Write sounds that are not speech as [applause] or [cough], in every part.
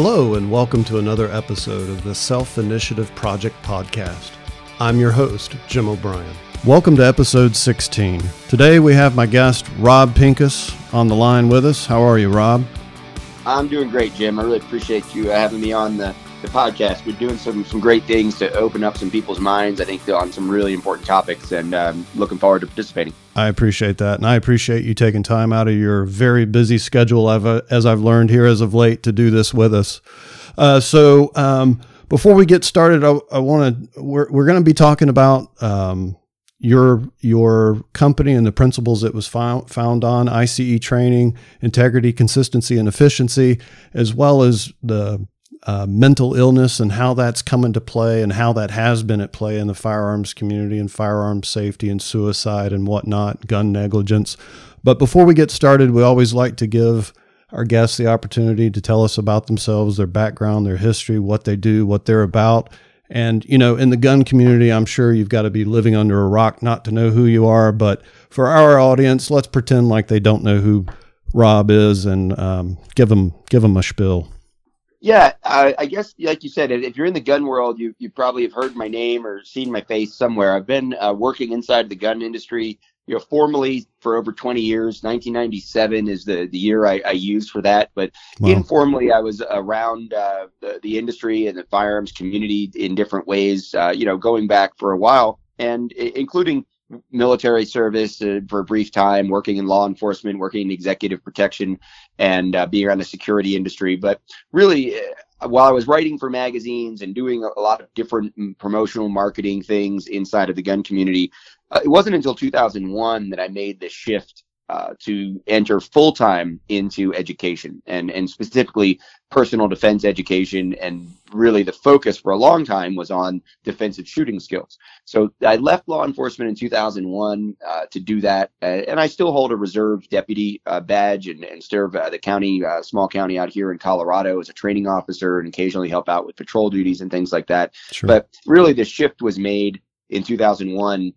Hello, and welcome to another episode of the Self Initiative Project Podcast. I'm your host, Jim O'Brien. Welcome to episode 16. Today we have my guest, Rob Pincus, on the line with us. How are you, Rob? I'm doing great, Jim. I really appreciate you having me on the, the podcast. We're doing some, some great things to open up some people's minds, I think, on some really important topics, and um, looking forward to participating. I appreciate that. And I appreciate you taking time out of your very busy schedule, I've as I've learned here as of late, to do this with us. Uh, so, um, before we get started, I, I want to, we're, we're going to be talking about um, your your company and the principles it was found, found on ICE training, integrity, consistency, and efficiency, as well as the uh, mental illness and how that's come into play and how that has been at play in the firearms community and firearms safety and suicide and whatnot, gun negligence. But before we get started, we always like to give our guests the opportunity to tell us about themselves, their background, their history, what they do, what they're about, and, you know, in the gun community, I'm sure you've got to be living under a rock not to know who you are. But for our audience, let's pretend like they don't know who Rob is and um, give them give them a spiel. Yeah, I, I guess like you said, if you're in the gun world, you you probably have heard my name or seen my face somewhere. I've been uh, working inside the gun industry you know, formally for over 20 years. 1997 is the, the year I, I used for that. But wow. informally, I was around uh, the, the industry and the firearms community in different ways, uh, you know, going back for a while and including military service uh, for a brief time, working in law enforcement, working in executive protection, and uh, being around the security industry. But really, uh, while I was writing for magazines and doing a lot of different mm, promotional marketing things inside of the gun community, uh, it wasn't until 2001 that I made the shift uh, to enter full time into education and and specifically personal defense education and really the focus for a long time was on defensive shooting skills. So I left law enforcement in 2001 uh, to do that, uh, and I still hold a reserve deputy uh, badge and, and serve uh, the county, small county out here in Colorado as a training officer and occasionally help out with patrol duties and things like that. Sure. But really, the shift was made in 2001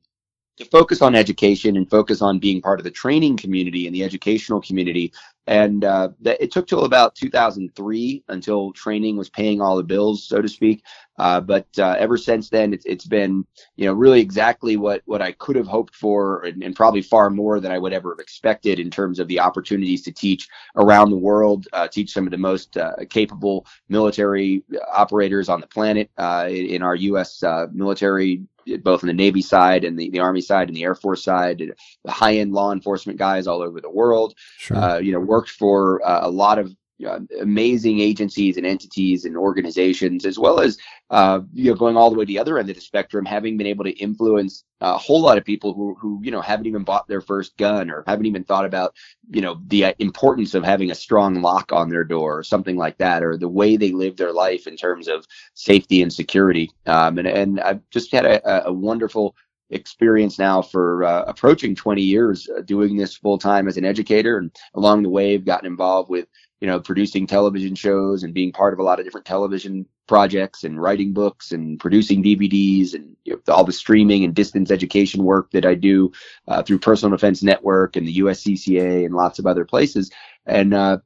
to focus on education and focus on being part of the training community and the educational community. And uh, that, it took till about 2003 until training was paying all the bills, so to speak. Uh, but uh, ever since then, it's, it's been you know really exactly what what I could have hoped for, and, and, probably far more than I would ever have expected in terms of the opportunities to teach around the world, uh, teach some of the most uh, capable military operators on the planet uh, in, our U.S. military both on the Navy side and the, the Army side and the Air Force side, the high end law enforcement guys all over the world. Sure. Uh, you know, worked for uh, a lot of uh, amazing agencies and entities and organizations, as well as uh, you know going all the way to the other end of the spectrum, having been able to influence a whole lot of people who who you know haven't even bought their first gun or haven't even thought about you know the importance of having a strong lock on their door or something like that, or the way they live their life in terms of safety and security. Um, and and I've just had a, a wonderful experience now for uh, approaching 20 years uh, doing this full time as an educator and along the way i've gotten involved with you know, producing television shows and being part of a lot of different television projects and writing books and producing DVDs and you know, all the streaming and distance education work that I do uh, through Personal Defense Network and the USCCA and lots of other places, and uh,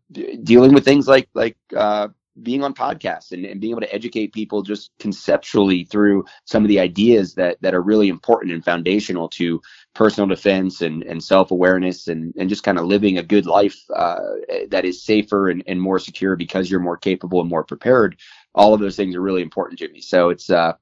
dealing with things like like uh, being on podcasts and, and being able to educate people just conceptually through some of the ideas that that are really important and foundational to personal defense and, and self-awareness and, and just kind of living a good life uh, that is safer and, and more secure because you're more capable and more prepared all of those things are really important to me so it's uh,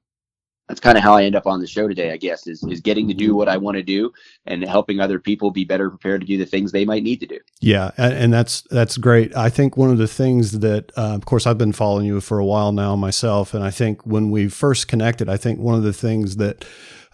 that's kind of how I end up on the show today, I guess, is, is getting to do what I want to do and helping other people be better prepared to do the things they might need to do. Yeah, and that's that's great. I think one of the things that, uh, of course, I've been following you for a while now myself, and I think when we first connected, I think one of the things that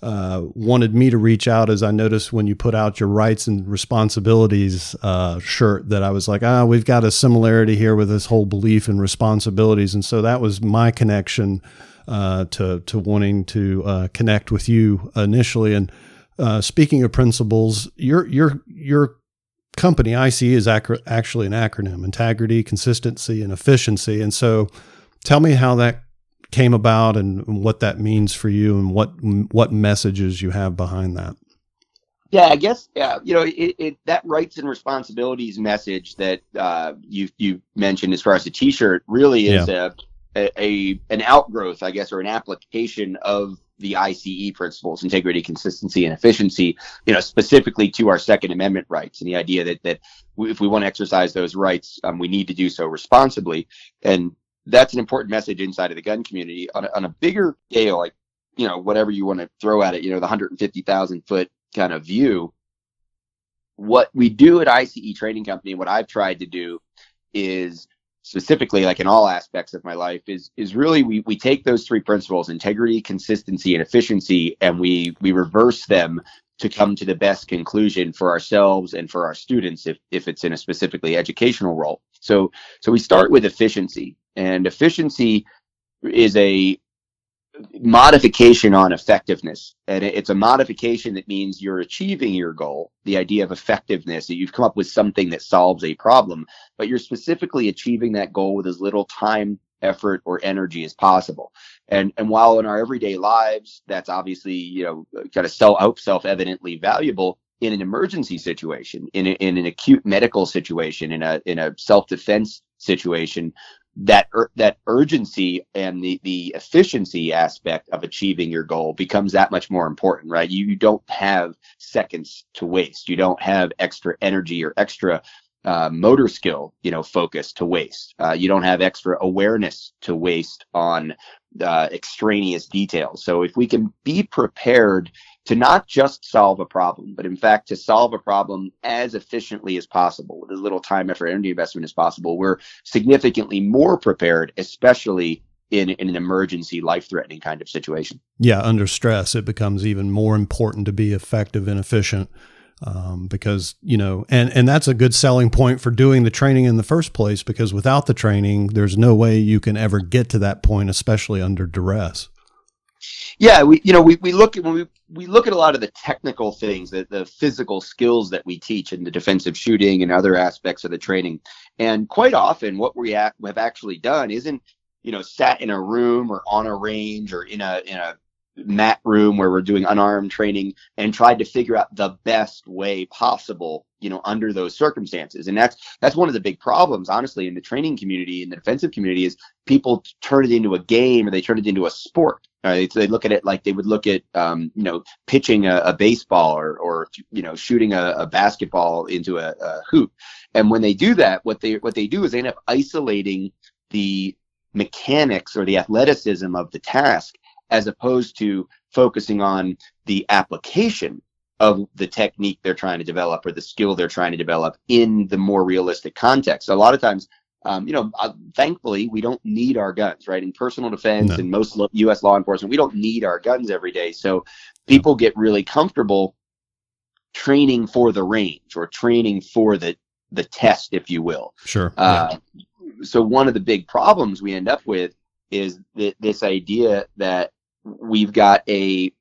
uh, wanted me to reach out as I noticed when you put out your rights and responsibilities uh, shirt that I was like, ah, we've got a similarity here with this whole belief in responsibilities, and so that was my connection uh, to to wanting to uh, connect with you initially. And uh, speaking of principles, your your your company ICE is ac- actually an acronym: integrity, consistency, and efficiency. And so, tell me how that came about and what that means for you, and what what messages you have behind that. Yeah, I guess yeah. You know, it, it that rights and responsibilities message that uh, you you mentioned as far as the T-shirt really is yeah. a, a an outgrowth, I guess, or an application of the ICE principles, integrity, consistency, and efficiency, you know, specifically to our Second Amendment rights and the idea that that if we want to exercise those rights, um, we need to do so responsibly. And that's an important message inside of the gun community. On a, on a bigger scale, like, you know, whatever you want to throw at it, you know, the 150,000 foot kind of view, what we do at ICE Training Company, what I've tried to do is specifically like in all aspects of my life is is really we we take those three principles integrity consistency and efficiency and we we reverse them to come to the best conclusion for ourselves and for our students if if it's in a specifically educational role so so we start with efficiency and efficiency is a modification on effectiveness. And it's a modification that means you're achieving your goal, the idea of effectiveness, that you've come up with something that solves a problem, but you're specifically achieving that goal with as little time, effort, or energy as possible. And and while in our everyday lives, that's obviously, you know, kind of self self-evidently valuable, in an emergency situation, in, a, in an acute medical situation, in a in a self-defense situation, that ur- that urgency and the the efficiency aspect of achieving your goal becomes that much more important right? You, you don't have seconds to waste. You don't have extra energy or extra uh, motor skill you know focus to waste uh, you don't have extra awareness to waste on uh, extraneous details so if we can be prepared to not just solve a problem, but in fact to solve a problem as efficiently as possible with as little time, effort, energy investment as possible, we're significantly more prepared, especially in, in an emergency, life threatening kind of situation. Yeah, under stress, it becomes even more important to be effective and efficient. Um, because you know, and and that's a good selling point for doing the training in the first place. Because without the training, there's no way you can ever get to that point, especially under duress yeah, we you know we, we look at when we we look at a lot of the technical things, the, the physical skills that we teach in the defensive shooting and other aspects of the training. And quite often what we have actually done isn't, you know, sat in a room or on a range or in a in a mat room where we're doing unarmed training and tried to figure out the best way possible you know under those circumstances. And that's that's one of the big problems honestly in the training community in the defensive community is people turn it into a game or they turn it into a sport. Right? so they look at it like they would look at um, you know pitching a, a, baseball or or you know shooting a, a basketball into a, a hoop. And when they do that what they what they do is they end up isolating the mechanics or the athleticism of the task as opposed to focusing on the application of the technique they're trying to develop or the skill they're trying to develop in the more realistic context. So a lot of times, um, you know, uh, thankfully, we don't need our guns, right? In personal defense no. most lo- U.S. law enforcement, we don't need our guns every day. So people get really comfortable training for the range or training for the the test, if you will. Sure. Uh, yeah. So one of the big problems we end up with is th- this idea that we've got a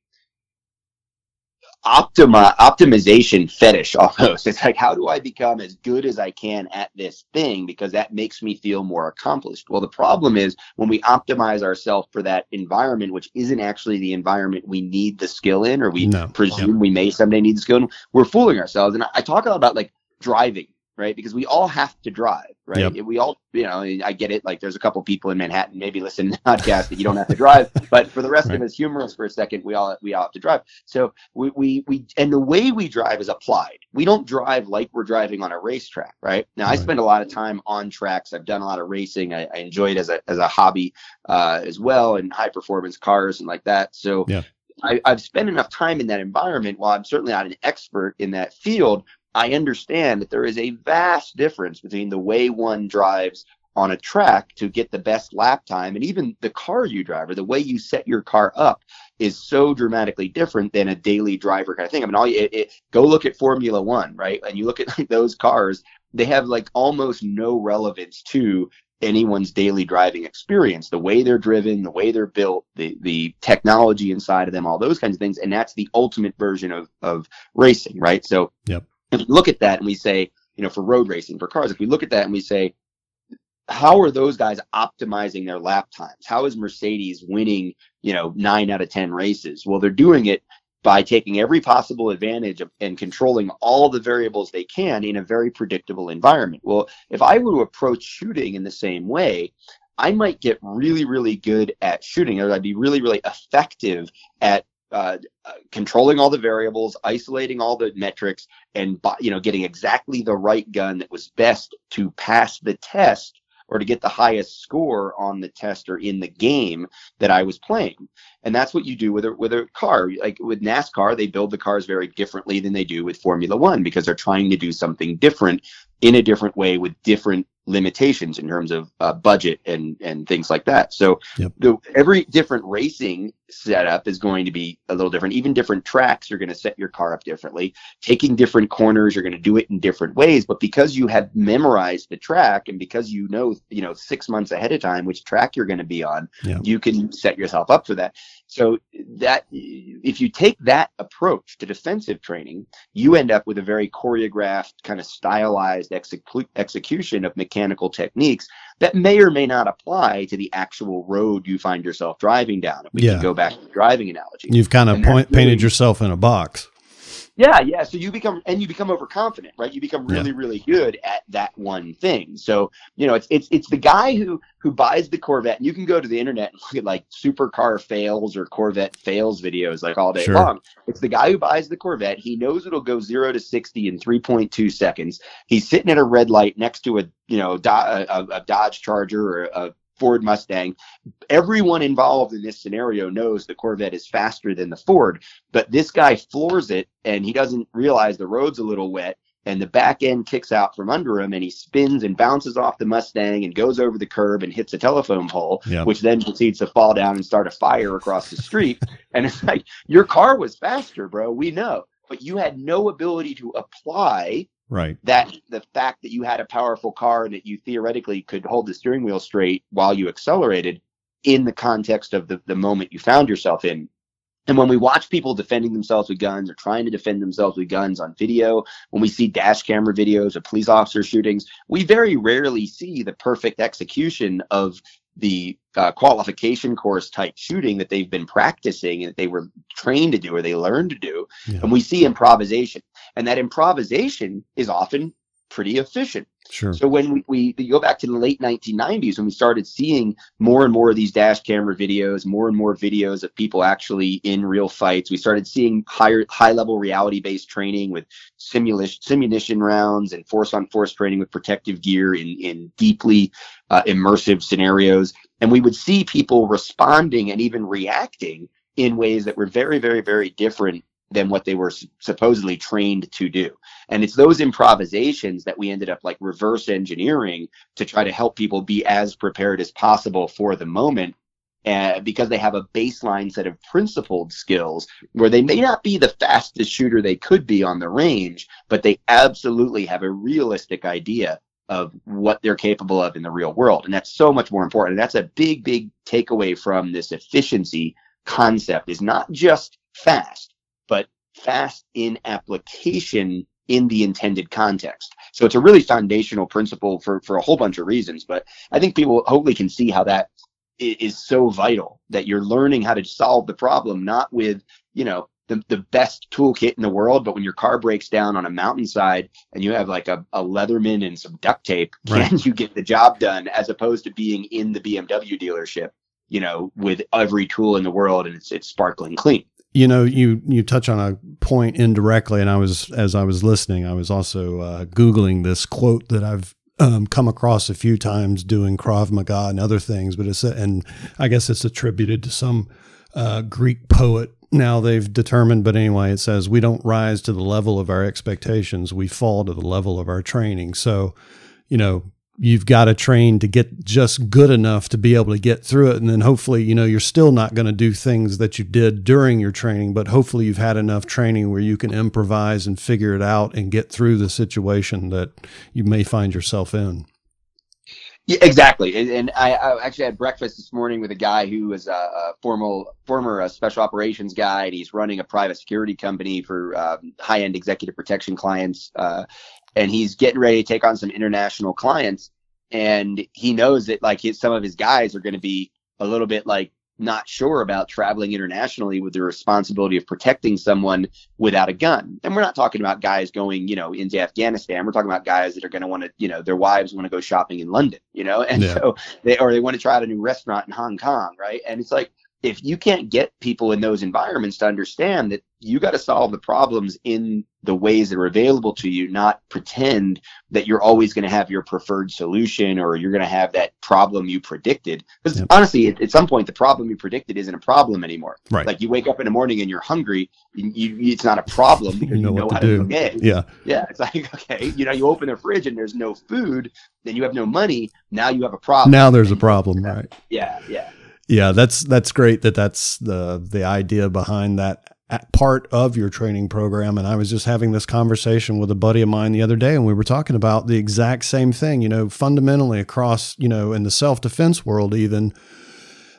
optima optimization fetish almost. [laughs] It's like how do I become as good as I can at this thing because that makes me feel more accomplished. Well, the problem is when we optimize ourselves for that environment, which isn't actually the environment we need the skill in, or we no. presume we may someday need the skill in, we're fooling ourselves. And I, I talk a lot about like driving right? Because we all have to drive, right? Yep. We all, you know, I get it. Like, there's a couple people in Manhattan maybe listen to the podcast that you don't have to drive, [laughs] but for the rest right. of us, humorous for a second, we all we all have to drive. So we we we and the way we drive is applied. We don't drive like we're driving on a racetrack, right? Now, right. I spend a lot of time on tracks. I've done a lot of racing. I, I enjoy it as a as a hobby uh, as well, and high performance cars and like that. So. Yeah. I, I've spent enough time in that environment. While I'm certainly not an expert in that field, I understand that there is a vast difference between the way one drives on a track to get the best lap time and even the car you drive or the way you set your car up is so dramatically different than a daily driver kind of thing. I mean, all you, it, it, go look at Formula One, right? And you look at [laughs] like, those cars, they have like almost no relevance to anyone's daily driving experience, the way they're driven, the way they're built, the the technology inside of them, all those kinds of things. And that's the ultimate version of of racing, right? So yep. If we look at that and we say, you know, for road racing, for cars, if we look at that and we say, how are those guys optimizing their lap times? How is Mercedes winning, you know, nine out of 10 races? Well, they're doing it by taking every possible advantage of, and controlling all the variables they can in a very predictable environment. Well, if I were to approach shooting in the same way, I might get really, really good at shooting, or I'd be really, really effective at uh, uh, controlling all the variables, isolating all the metrics, and you know getting exactly the right gun that was best to pass the test or to get the highest score on the test or in the game that I was playing. And that's what you do with a with a car. Like with NASCAR, they build the cars very differently than they do with Formula One because they're trying to do something different in a different way with different limitations in terms of uh, budget and and things like that. So yep. the, every different racing setup is going to be a little different. Even different tracks, you're going to set your car up differently. Taking different corners, you're going to do it in different ways. But because you have memorized the track and because you know you know six months ahead of time which track you're going to be on, yep. you can set yourself up for that. So that if you take that approach to defensive training, you end up with a very choreographed, kind of stylized execu- execution of mechanical techniques that may or may not apply to the actual road you find yourself driving down. If we yeah. can go back to the driving analogy. You've kind of point, painted really, yourself in a box. Yeah, yeah. So you become and you become overconfident, right? You become really, yeah. really good at that one thing. So you know, it's it's it's the guy who who buys the Corvette, and you can go to the internet and look at like supercar fails or Corvette fails videos like all day sure. long. It's the guy who buys the Corvette. He knows it'll go zero to sixty in three point two seconds. He's sitting at a red light next to a you know a, a Dodge Charger or a Ford Mustang. Everyone involved in this scenario knows the Corvette is faster than the Ford, but this guy floors it and he doesn't realize the road's a little wet and the back end kicks out from under him and he spins and bounces off the Mustang and goes over the curb and hits a telephone pole, yep. which then proceeds to fall down and start a fire across the street. [laughs] and it's like, your car was faster, bro. We know, but you had no ability to apply Right. That the fact that you had a powerful car and that you theoretically could hold the steering wheel straight while you accelerated in the context of the, the moment you found yourself in. And when we watch people defending themselves with guns or trying to defend themselves with guns on video, when we see dash camera videos of police officer shootings, we very rarely see the perfect execution of the uh, qualification course type shooting that they've been practicing and that they were trained to do or they learned to do. Yeah. And we see improvisation. And that improvisation is often pretty efficient. Sure. So when we, we, go back to the late 1990s, when we started seeing more and more of these dash camera videos, more and more videos of people actually in real fights, we started seeing higher high level reality based training with simulation simunition rounds and force on force training with protective gear in in deeply uh, immersive scenarios, and we would see people responding and even reacting in ways that were very very very different than what they were supposedly trained to do. And it's those improvisations that we ended up like reverse engineering to try to help people be as prepared as possible for the moment. Uh, because they have a baseline set of principled skills where they may not be the fastest shooter they could be on the range, but they absolutely have a realistic idea of what they're capable of in the real world. And that's so much more important. And that's a big, big takeaway from this efficiency concept is not just fast, but fast in application in the intended context. So it's a really foundational principle for, for a whole bunch of reasons. But I think people hopefully can see how that is so vital that you're learning how to solve the problem, not with, you know, the, the best toolkit in the world, but when your car breaks down on a mountainside and you have like a, a Leatherman and some duct tape, right. can you get the job done as opposed to being in the BMW dealership, you know, with every tool in the world and it's, it's sparkling clean you know you you touch on a point indirectly and i was as i was listening i was also uh, googling this quote that i've um, come across a few times doing krav maga and other things but it's and i guess it's attributed to some uh, greek poet. Now they've determined but anyway it says we don't rise to the level of our expectations. We fall to the level of our training. So you know you've got to train to get just good enough to be able to get through it and then hopefully you know you're still not going to do things that you did during your training but hopefully you've had enough training where you can improvise and figure it out and get through the situation that you may find yourself in yeah, exactly. And, I, I, actually had breakfast this morning with a guy who was a, a formal, former uh, special operations guy, and he's running a private security company for um, high-end executive protection clients. Uh, and he's getting ready to take on some international clients. And he knows that like his, some of his guys are going to be a little bit like not sure about traveling internationally with the responsibility of protecting someone without a gun. And we're not talking about guys going, you know, into Afghanistan. We're talking about guys that are going to want to, you know, their wives want to go shopping in London, you know, and yeah. so they, or they want to try out a new restaurant in Hong Kong, right? And it's like, if you can't get people in those environments to understand that you got to solve the problems in the ways that are available to you, not pretend that you're always going to have your preferred solution or you're going to have that problem you predicted. Because yep. honestly, at, at, some point, the problem you predicted isn't a problem anymore. Right. Like you wake up in the morning and you're hungry, you, you, it's not a problem [laughs] because you know, you know how to, do. cook. Yeah. Yeah. It's like, [laughs] okay, you know, you open the fridge and there's no food, then you have no money. Now you have a problem. Now there's a problem, right? Yeah. Yeah. Yeah, that's that's great that that's the the idea behind that part of your training program. And I was just having this conversation with a buddy of mine the other day, and we were talking about the exact same thing. You know, fundamentally across, you know, in the self defense world, even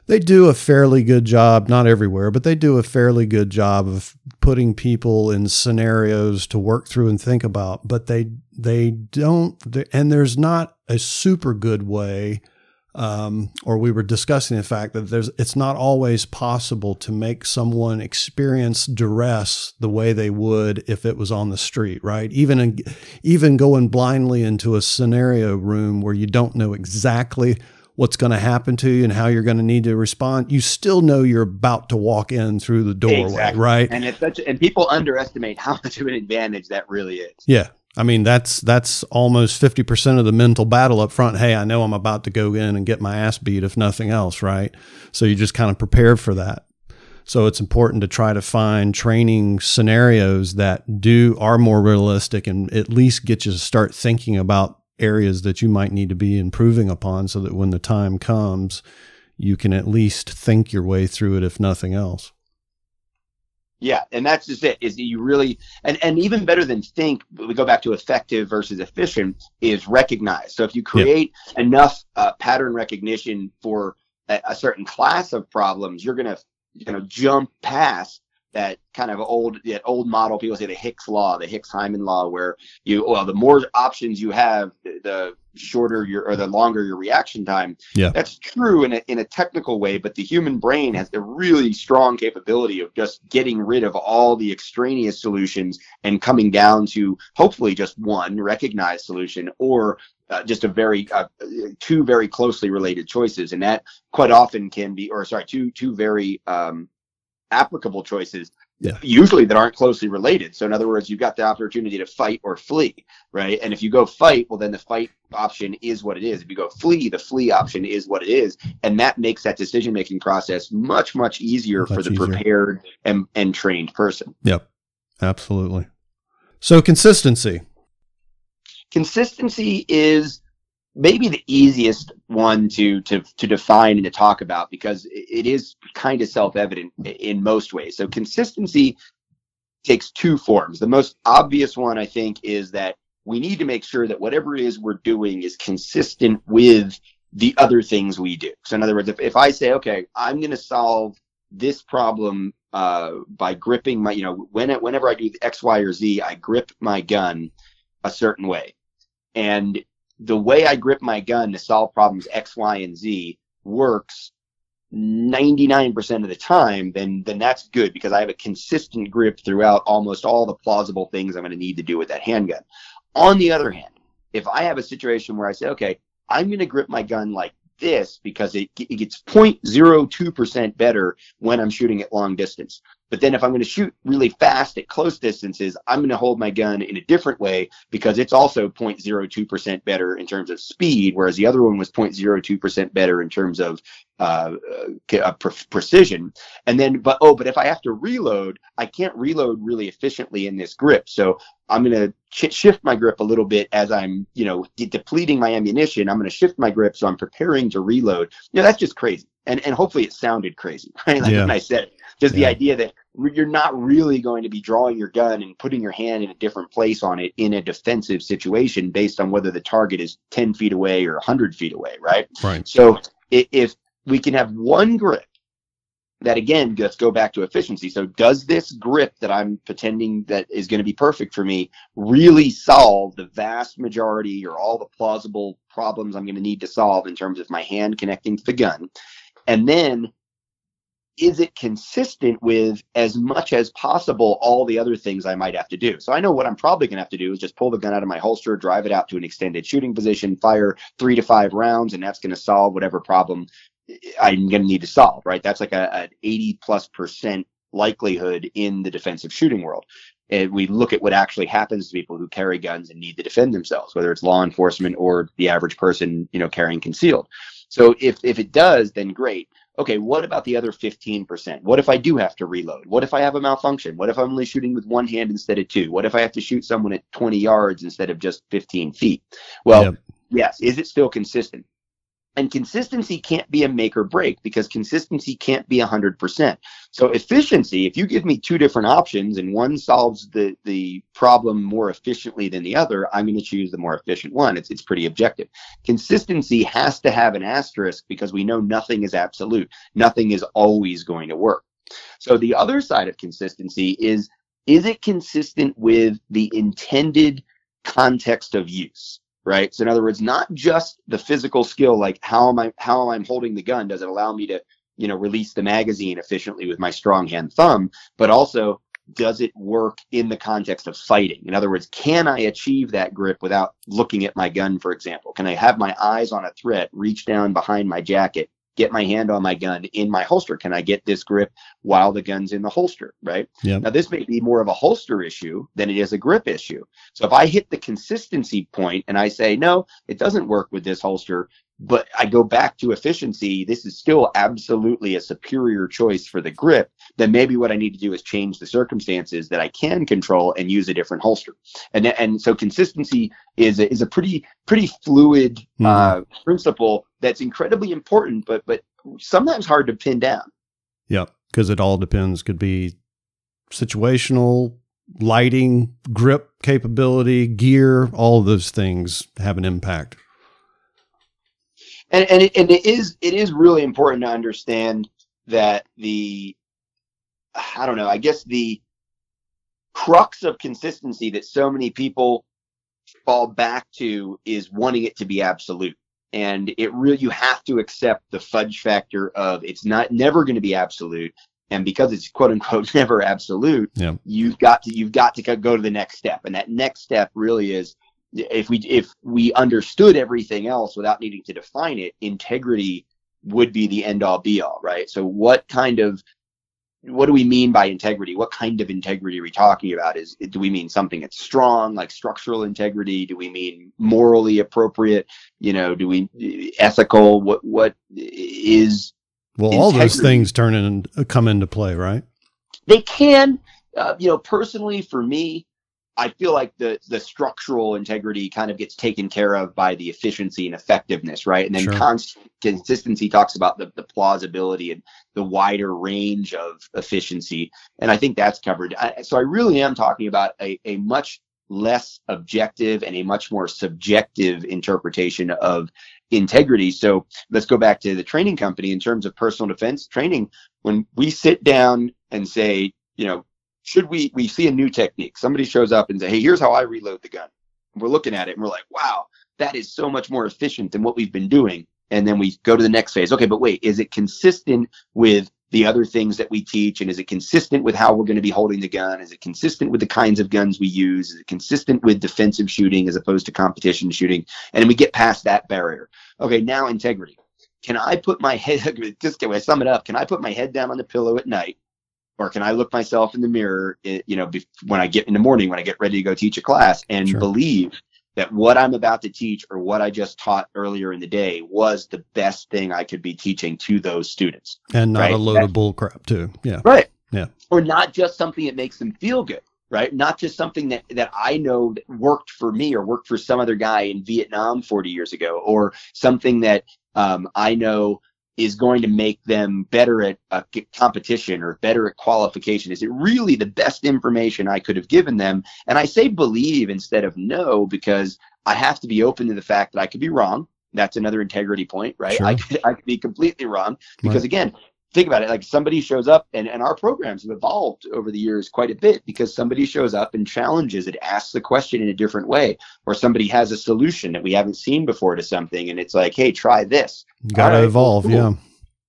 they do a fairly good job, not everywhere, but they do a fairly good job of putting people in scenarios to work through and think about. But they they don't, and there's not a super good way um, or we were discussing the fact that there's it's not always possible to make someone experience duress the way they would if it was on the street, right? Even in, even going blindly into a scenario room where you don't know exactly what's going to happen to you and how you're going to need to respond, you still know you're about to walk in through the doorway, exactly. right? And it's such, and people underestimate how [laughs] much of an advantage that really is. Yeah, I mean, that's that's almost 50% of the mental battle up front. Hey, I know I'm about to go in and get my ass beat if nothing else, right? So you just kind of prepare for that. So it's important to try to find training scenarios that do are more realistic and at least get you to start thinking about areas that you might need to be improving upon so that when the time comes, you can at least think your way through it if nothing else. Yeah, and that's just it. Is that you really and and even better than think. We go back to effective versus efficient is recognize. So if you create yeah. enough uh, pattern recognition for a, a, certain class of problems, you're gonna you know jump past that kind of old that old model people say the Hicks law, the Hicks Hyman law, where you well the more options you have, the shorter your or the longer your reaction time. Yeah, that's true in a in a technical way, but the human brain has a really strong capability of just getting rid of all the extraneous solutions and coming down to hopefully just one recognized solution or uh, just a very uh, two very closely related choices, and that quite often can be, or sorry, two two very um, applicable choices yeah. usually that aren't closely related. So in other words, you've got the opportunity to fight or flee, right? And if you go fight, well then the fight option is what it is. If you go flee, the flee option is what it is, and that makes that decision making process much much easier much for the easier. prepared and and trained person. Yep. Absolutely. So consistency. Consistency is maybe the easiest one to to to define and to talk about because it is kind of self-evident in most ways. So consistency takes two forms. The most obvious one I think is that we need to make sure that whatever it is we're doing is consistent with the other things we do. So in other words, if, if I say, okay, I'm going to solve this problem uh, by gripping my, you know, when, whenever I do X, Y, or Z, I grip my gun a certain way. And the way I grip my gun to solve problems X, Y, and Z works 99% of the time, then then that's good because I have a consistent grip throughout almost all the plausible things I'm going to need to do with that handgun. On the other hand, if I have a situation where I say, okay, I'm going to grip my gun like this because it, it gets 0.02% better when I'm shooting at long distance. But then if I'm going to shoot really fast at close distances, I'm going to hold my gun in a different way because it's also 0.02% better in terms of speed, whereas the other one was 0.02% better in terms of uh, uh, pre- precision. And then, but oh, but if I have to reload, I can't reload really efficiently in this grip. So I'm going to ch- shift my grip a little bit as I'm, you know, de- depleting my ammunition. I'm going to shift my grip so I'm preparing to reload. You know, that's just crazy. And and hopefully it sounded crazy, [laughs] right? Like yeah. when I said just yeah. the idea that you're not really going to be drawing your gun and putting your hand in a different place on it in a defensive situation based on whether the target is 10 feet away or 100 feet away, right? Right. So if we can have one grip that again, let's go back to efficiency. So does this grip that I'm pretending that is going to be perfect for me really solve the vast majority or all the plausible problems I'm going to need to solve in terms of my hand connecting to the gun? And then is it consistent with as much as possible all the other things I might have to do? So I know what I'm probably going to have to do is just pull the gun out of my holster, drive it out to an extended shooting position, fire three to five rounds, and that's going to solve whatever problem I'm going to need to solve, right? That's like an 80 plus percent likelihood in the defensive shooting world. And we look at what actually happens to people who carry guns and need to defend themselves, whether it's law enforcement or the average person, you know, carrying concealed. So if, if it does, then great. Okay, what about the other 15%? What if I do have to reload? What if I have a malfunction? What if I'm only shooting with one hand instead of two? What if I have to shoot someone at 20 yards instead of just 15 feet? Well, yep. yes, is it still consistent? And consistency can't be a make or break because consistency can't be 100%. So efficiency, if you give me two different options and one solves the, the problem more efficiently than the other, I'm going to choose the more efficient one. It's, it's pretty objective. Consistency has to have an asterisk because we know nothing is absolute. Nothing is always going to work. So the other side of consistency is, is it consistent with the intended context of use? Right? So in other words, not just the physical skill, like how am I how am I holding the gun? Does it allow me to, you know, release the magazine efficiently with my strong hand thumb, but also does it work in the context of fighting? In other words, can I achieve that grip without looking at my gun, for example? Can I have my eyes on a threat, reach down behind my jacket, get my hand on my gun in my holster? Can I get this grip while the gun's in the holster? Right. Yep. Now, this may be more of a holster issue than it is a grip issue. So if I hit the consistency point and I say, no, it doesn't work with this holster, but I go back to efficiency, this is still absolutely a superior choice for the grip, then maybe what I need to do is change the circumstances that I can control and use a different holster. And and so consistency is a, is a pretty pretty fluid mm-hmm. uh, principle that's incredibly important, but but sometimes hard to pin down. Yeah, because it all depends. Could be situational, lighting, grip capability, gear. All of those things have an impact and and it, and it is it is really important to understand that the I don't know I guess the crux of consistency that so many people fall back to is wanting it to be absolute. And it really you have to accept the fudge factor of it's not never going to be absolute. And because it's quote unquote [laughs] never absolute yeah. you've got to you've got to go to the next step. And that next step really is if we if we understood everything else without needing to define it, integrity would be the end all be all, right? So what kind of what do we mean by integrity? What kind of integrity are we talking about? Is do we mean something that's strong, like structural integrity? Do we mean morally appropriate? You know, do we ethical? What what is well, integrity? all those things turn in come into play, right? They can. Uh, you know, personally, for me, I feel like the the structural integrity kind of gets taken care of by the efficiency and effectiveness, right? And then sure. constant consistency talks about the, the plausibility and the wider range of efficiency. And I think that's covered. I, so I really am talking about a, a much less objective and a much more subjective interpretation of integrity. So let's go back to the training company in terms of personal defense training. When we sit down and say, you know, should we we see a new technique? Somebody shows up and say hey here's how i reload the gun. We're looking at it and we're like wow that is so much more efficient than what we've been doing. And then we go to the next phase. Okay but wait is it consistent with the other things that we teach? And is it consistent with how we're going to be holding the gun? Is it consistent with the kinds of guns we use? Is it consistent with defensive shooting as opposed to competition shooting? And we get past that barrier. Okay now integrity. Can i put my [laughs] head just can i sum it up? Can i put my head down on the pillow at night or can I look myself in the mirror, eh, you know, when I get in the morning, when I get ready to go teach a class and sure. believe that what I'm about to teach or what I just taught earlier in the day was the best thing I could be teaching to those students. And not right? a load that, of bull crap too. Yeah. Right. Yeah. Or not just something that makes them feel good. Right. Not just something that, that I know that worked for me or worked for some other guy in Vietnam 40 years ago, or something that um, I know is going to make them better at uh, a competition or better at qualification? Is it really the best information I could have given them? And I say believe instead of no because I have to be open to the fact that I could be wrong. That's another integrity point, right? Sure. I, could, I could be completely wrong because, right. again, think about it like somebody shows up and, and our programs have evolved over the years quite a bit because somebody shows up and challenges it asks the question in a different way or somebody has a solution that we haven't seen before to something and it's like hey try this gotta right, evolve cool. yeah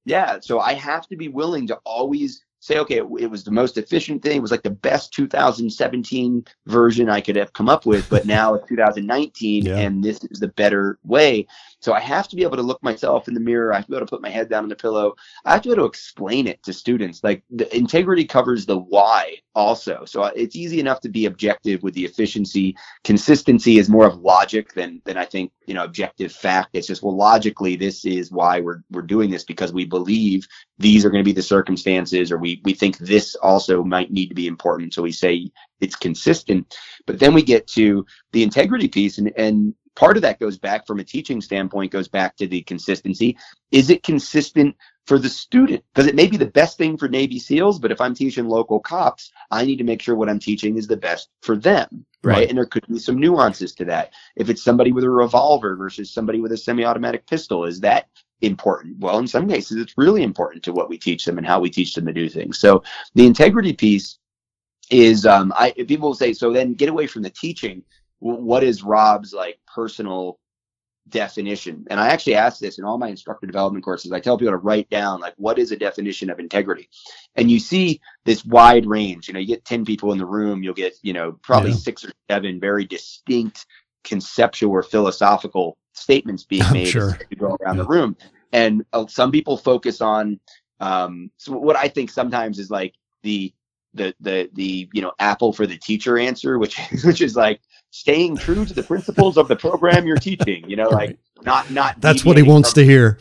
Yeah. So I have to be willing to always say, okay, it, it, was the most efficient thing. It was like the best 2017 version I could have come up with, but now it's [laughs] 2019 yeah. and this is the better way. So I have to be able to look myself in the mirror. I have to be able to put my head down on the pillow. I have to be able to explain it to students. Like the integrity covers the why also. So it's easy enough to be objective with the efficiency. Consistency is more of logic than than I think, you know, objective fact. It's just well logically this is why we're we're doing this because we believe these are going to be the circumstances or we we think this also might need to be important. So we say it's consistent. But then we get to the integrity piece and and part of that goes back from a teaching standpoint goes back to the consistency. Is it consistent for the student? Because it may be the best thing for navy seals but if i'm teaching local cops i need to make sure what i'm teaching is the best for them right, right? and there could be some nuances to that. If it's somebody with a revolver versus somebody with a semi-automatic pistol is that important? Well in some cases it's really important to what we teach them and how we teach them to do things. So the integrity piece is um i people will say so then get away from the teaching what is Rob's like personal definition? And I actually ask this in all my instructor development courses. I tell people to write down like what is a definition of integrity, and you see this wide range. You know, you get ten people in the room, you'll get you know probably yeah. six or seven very distinct conceptual or philosophical statements being [laughs] made sure. as you go around yeah. the room. And uh, some people focus on um, so what I think sometimes is like the the the the you know apple for the teacher answer which [laughs] which is like staying true to the principles of the program you're teaching. You know, like not not. That's what he wants from, to hear.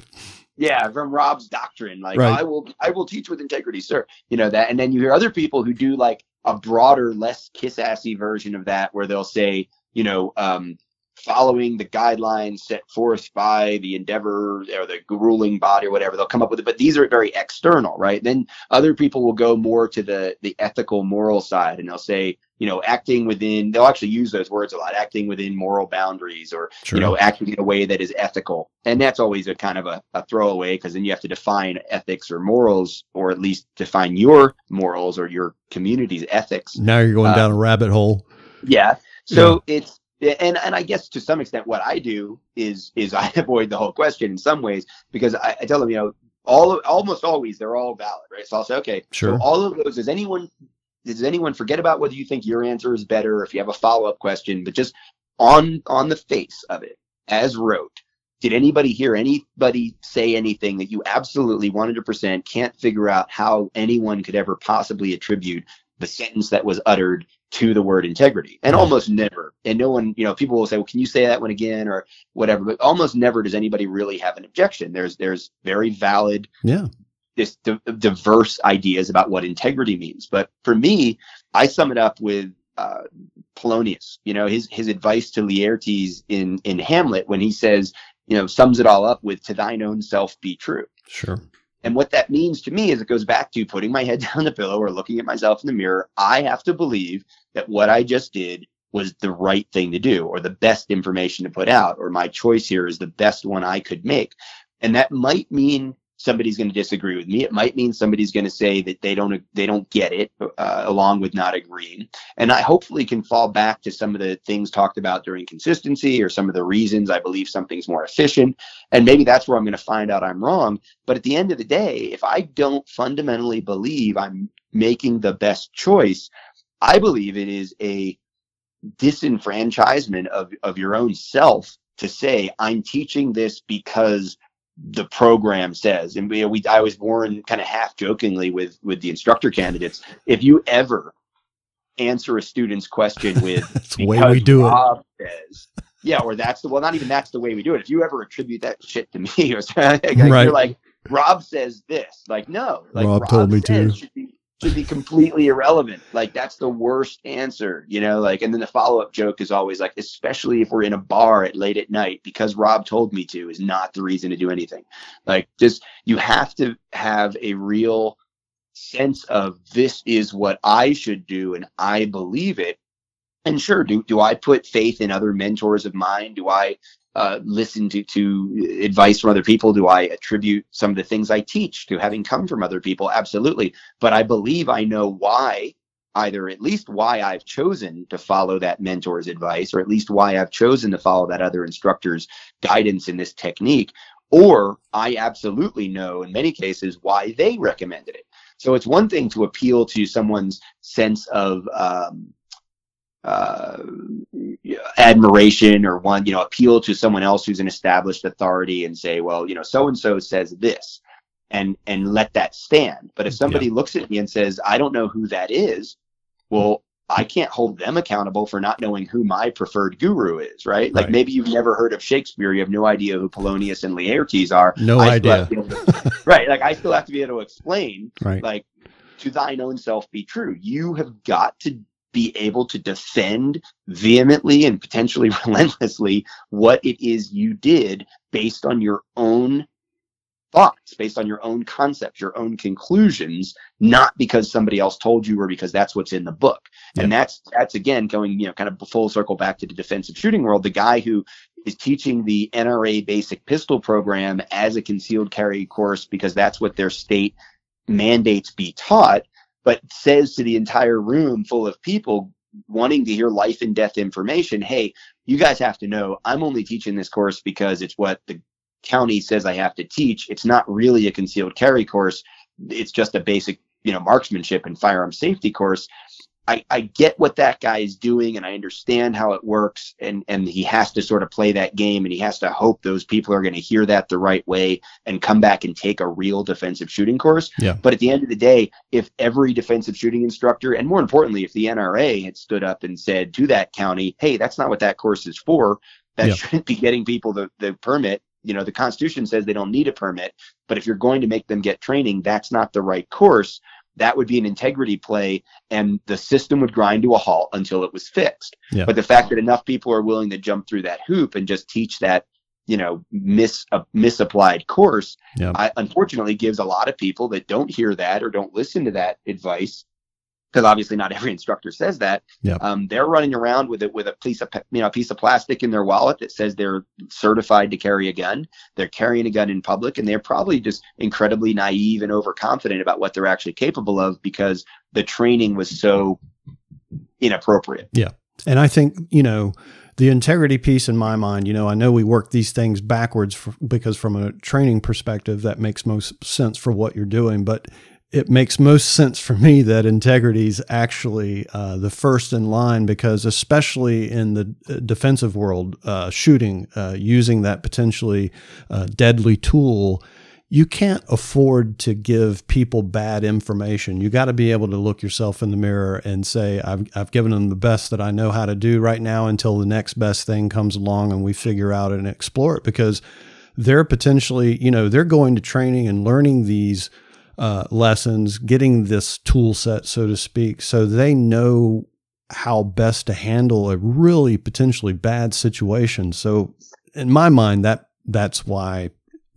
Yeah, from Rob's doctrine, like right. I will I will teach with integrity, sir. You know that, and then you hear other people who do like a broader, less kiss assy version of that, where they'll say, you know, um, following the guidelines set forth by the endeavor or the ruling body or whatever they'll come up with it. But these are very external right? Then other people will go more to the the ethical moral side and they'll say you know acting within they'll actually use those words a lot acting within moral boundaries or True. you know acting in a way that is ethical. And that's always a kind of a, a throwaway because then you have to define ethics or morals or at least define your morals or your community's ethics. Now you're going uh, down a rabbit hole. Yeah. So yeah. it's and and I guess to some extent what I do is is [laughs] I avoid the whole question in some ways because I, I tell them you know all almost always they're all valid right? So I'll say okay sure. so all of those does anyone does anyone forget about whether you think your answer is better if you have a follow up question but just on on the face of it as wrote did anybody hear anybody say anything that you absolutely 100% can't figure out how anyone could ever possibly attribute the sentence that was uttered to the word integrity. And almost never and no one you know people will say well can you say that one again? or whatever but almost never does anybody really have an objection. There's there's very valid yeah. this di- diverse ideas about what integrity means. But for me i sum it up with uh, polonius you know his his advice to laertes in in hamlet when he says you know sums it all up with to thine own self be true. Sure and what that means to me is it goes back to putting my head [laughs] down the pillow or looking at myself in the mirror. I have to believe that what I just did was the right thing to do or the best information to put out or my choice here is the best one I could make. And that might mean somebody's going to disagree with me. It might mean somebody's going to say that they don't they don't get it, uh, along with not agreeing. And I hopefully can fall back to some of the things talked about during consistency or some of the reasons I believe something's more efficient. And maybe that's where I'm going to find out I'm wrong. But at the end of the day, if I don't fundamentally believe I'm making the best choice, I believe it is a disenfranchisement of of your own self to say I'm teaching this because the program says. And we, we I was born kind of half jokingly with with the instructor candidates. If you ever answer a student's question [laughs] with that's the way we do Rob it. Says, yeah, or that's the well, not even that's the way we do it. If you ever attribute that shit to me, [laughs] or like, right. you're like Rob says this, like no, like Rob, Rob told me to. Should be, should be completely irrelevant. Like that's the worst answer, you know, like and then the follow-up joke is always like especially if we're in a bar at late at night because Rob told me to is not the reason to do anything. Like just you have to have a real sense of this is what I should do and I believe it. And sure, do do I put faith in other mentors of mine? Do I uh, listen to, to advice from other people? Do I attribute some of the things I teach to having come from other people? Absolutely. But I believe I know why, either at least why I've chosen to follow that mentor's advice, or at least why I've chosen to follow that other instructor's guidance in this technique. or I absolutely know in many cases why they recommended it. So it's one thing to appeal to someone's sense of um, uh, admiration or one, you know, appeal to someone else who's an established authority and say, well, you know, so and so says this and and let that stand. But if somebody yeah. looks at me and says, I don't know who that is, well, I can't hold them accountable for not knowing who my preferred guru is, right? Like right. maybe you've never heard of Shakespeare, you have no idea who Polonius and Laertes are. No I idea. To, [laughs] right. Like I still have to be able to explain, right. like to thine own self be true. You have got to be able to defend vehemently and potentially [laughs] relentlessly what it is you did based on your own thoughts, based on your own concepts, your own conclusions, not because somebody else told you or because that's what's in the book. Yeah. And that's that's again going, you know, kind of full circle back to the defensive shooting world. The guy who is teaching the NRA basic pistol program as a concealed carry course because that's what their state mandates be taught but says to the entire room full of people wanting to hear life and death information, hey, you guys have to know I'm only teaching this course because it's what the county says I have to teach. It's not really a concealed carry course. It's just a basic, you know, marksmanship and firearm safety course. I, I get what that guy is doing and I understand how it works and, and he has to sort of play that game and he has to hope those people are going to hear that the right way and come back and take a real defensive shooting course. Yeah. But at the end of the day, if every defensive shooting instructor and more importantly, if the NRA had stood up and said to that county, hey, that's not what that course is for, that yeah. shouldn't be getting people the, the permit. You know, the Constitution says they don't need a permit, but if you're going to make them get training, that's not the right course that would be an integrity play and the system would grind to a halt until it was fixed. Yeah. But the fact that enough people are willing to jump through that hoop and just teach that, you know, mis, uh, misapplied course, yeah. I, unfortunately gives a lot of people that don't hear that or don't listen to that advice because obviously not every instructor says that. Yep. Um, they're running around with it with a piece of you know a piece of plastic in their wallet that says they're certified to carry a gun. They're carrying a gun in public, and they're probably just incredibly naive and overconfident about what they're actually capable of because the training was so inappropriate. Yeah, and I think you know the integrity piece in my mind, you know, I know we work these things backwards for, because from a training perspective, that makes most sense for what you're doing. But it makes most sense for me that integrity is actually uh, the first in line because, especially in the uh, defensive world, uh, shooting uh, using that potentially uh, deadly tool, you can't afford to give people bad information. You got to be able to look yourself in the mirror and say, I've, I've given them the best that I know how to do right now until the next best thing comes along and we figure out and explore it because they're potentially, you know, they're going to training and learning these uh, lessons, getting this tool set, so to speak, so they know how best to handle a really potentially bad situation. So, in my mind, that that's why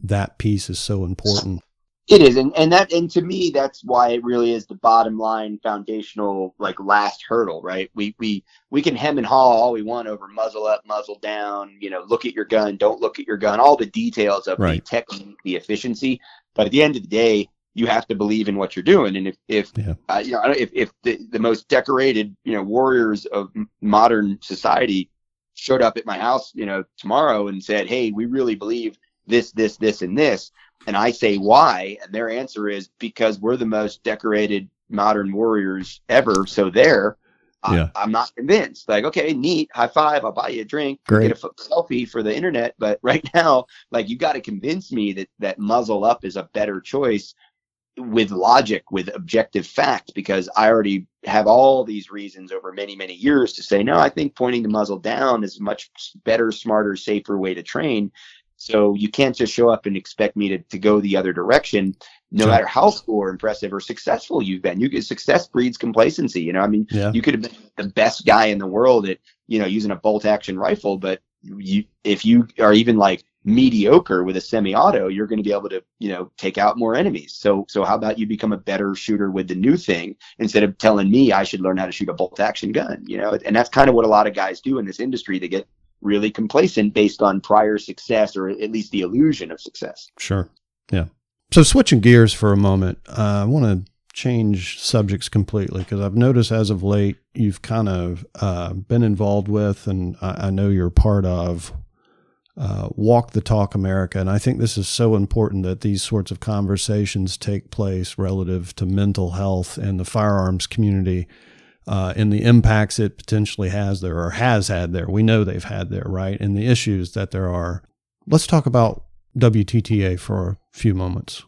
that piece is so important. It is, and, and that and to me, that's why it really is the bottom line, foundational, like last hurdle, right? We we we can hem and haw all we want over muzzle up, muzzle down, you know, look at your gun, don't look at your gun, all the details of right. the technique, the efficiency. But at the end of the day, you have to believe in what you're doing. And if, if, yeah. uh, you know, if, if the, the most decorated, you know, warriors of modern society showed up at my house, you know, tomorrow and said, Hey, we really believe this, this, this, and this. And I say, why? And their answer is because we're the most decorated modern warriors ever. So there, yeah. I, am not convinced. Like, okay, neat, high five. I'll buy you a drink, Great. get a selfie for the internet. But [laughs] right now, like, you got to convince me that that muzzle up is a better choice with logic, with objective fact, because I already have all these reasons over many, many years to say, no, I think pointing the muzzle down is a much better, smarter, safer way to train. So you can't just show up and expect me to, to go the other direction, no matter how cool or impressive or successful you've been. You success breeds complacency. You know, I mean, yeah. you could have been the best guy in the world at, you know, using a bolt action rifle, but you, if you are even like mediocre with a semi-auto, you're going to be able to, you know, take out more enemies. So, so how about you become a better shooter with the new thing instead of telling me I should learn how to shoot a bolt action gun, you know? And that's kind of what a lot of guys do in this industry. They get really complacent based on prior success or at least the illusion of success. Sure. Yeah. So switching gears for a moment, uh, I want to change subjects completely because I've noticed as of late you've kind of uh, been involved with, and I, I know you're part of uh, Walk the Talk America. And I think this is so important that these sorts of conversations take place relative to mental health and the firearms community uh, and the impacts it potentially has there or has had there. We know they've had there, right? And the issues that there are. Let's talk about WTTA for a few moments.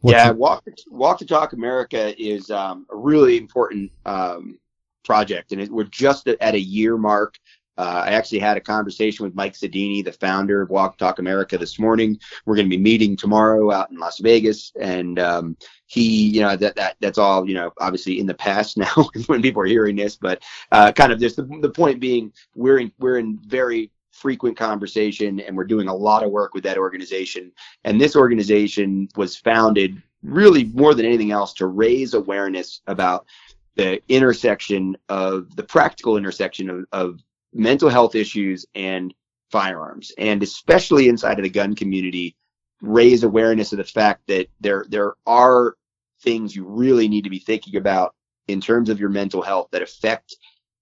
What's yeah, Walk, Walk the Talk America is um, a really important um, project, and it, we're just at a year mark uh, I actually had a conversation with Mike Sodini, the founder of Walk Talk America, this morning. We're going to be meeting tomorrow out in Las Vegas, and um, he, you know, that that that's all, you know, obviously in the past [laughs] now when people are hearing this, but uh, kind of just the, the point being, we're in we're in very frequent conversation, and we're doing a lot of work with that organization. And this organization was founded really more than anything else to raise awareness about the intersection of the practical intersection of, of mental health issues and firearms, and especially inside of the gun community, raise awareness of the fact that there there are things you really need to be thinking about in terms of your mental health that affect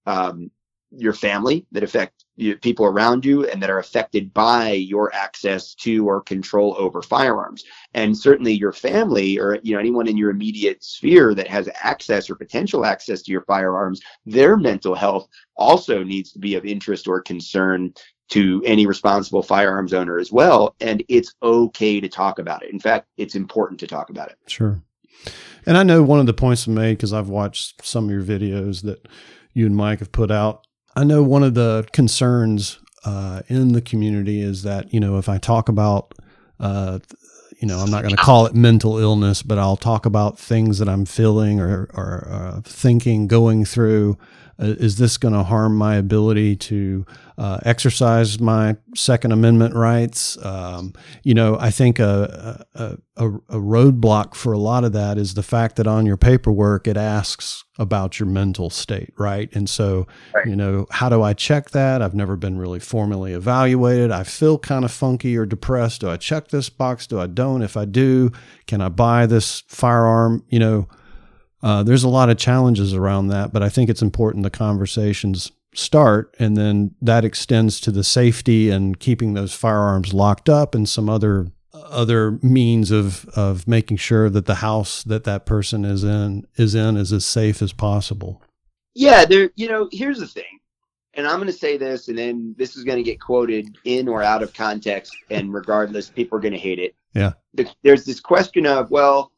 um, your family, that affect you, people around you, and that are affected by your access to or control over firearms. And certainly your family or you know anyone in your immediate sphere that has access or potential access to your firearms, their mental health also needs to be of interest or concern to any responsible firearms owner as well. And it's okay to talk about it. In fact, it's important to talk about it. Sure. And I know one of the points made because I've watched some of your videos that you and Mike have put out I know one of the concerns uh, in the community is that you know if I talk about uh, you know I'm not going to call it mental illness, but I'll talk about things that I'm feeling or, or uh, thinking, going through. Uh, is this going to harm my ability to uh, exercise my Second Amendment rights? Um, you know, I think a, a, a, a roadblock for a lot of that is the fact that on your paperwork it asks about your mental state, right? And so, right. you know, how do I check that? I've never been really formally evaluated. I feel kind of funky or depressed. Do I check this box? Do I don't? If I do, can I buy this firearm? You know, uh, there's a lot of challenges around that, but I think it's important the conversations start, and then that extends to the safety and keeping those firearms locked up and some other other means of of making sure that the house that that person is in is in is as safe as possible. Yeah, there. You know, here's the thing, and I'm going to say this, and then this is going to get quoted in or out of context, and regardless, people are going to hate it. Yeah. There's this question of, well,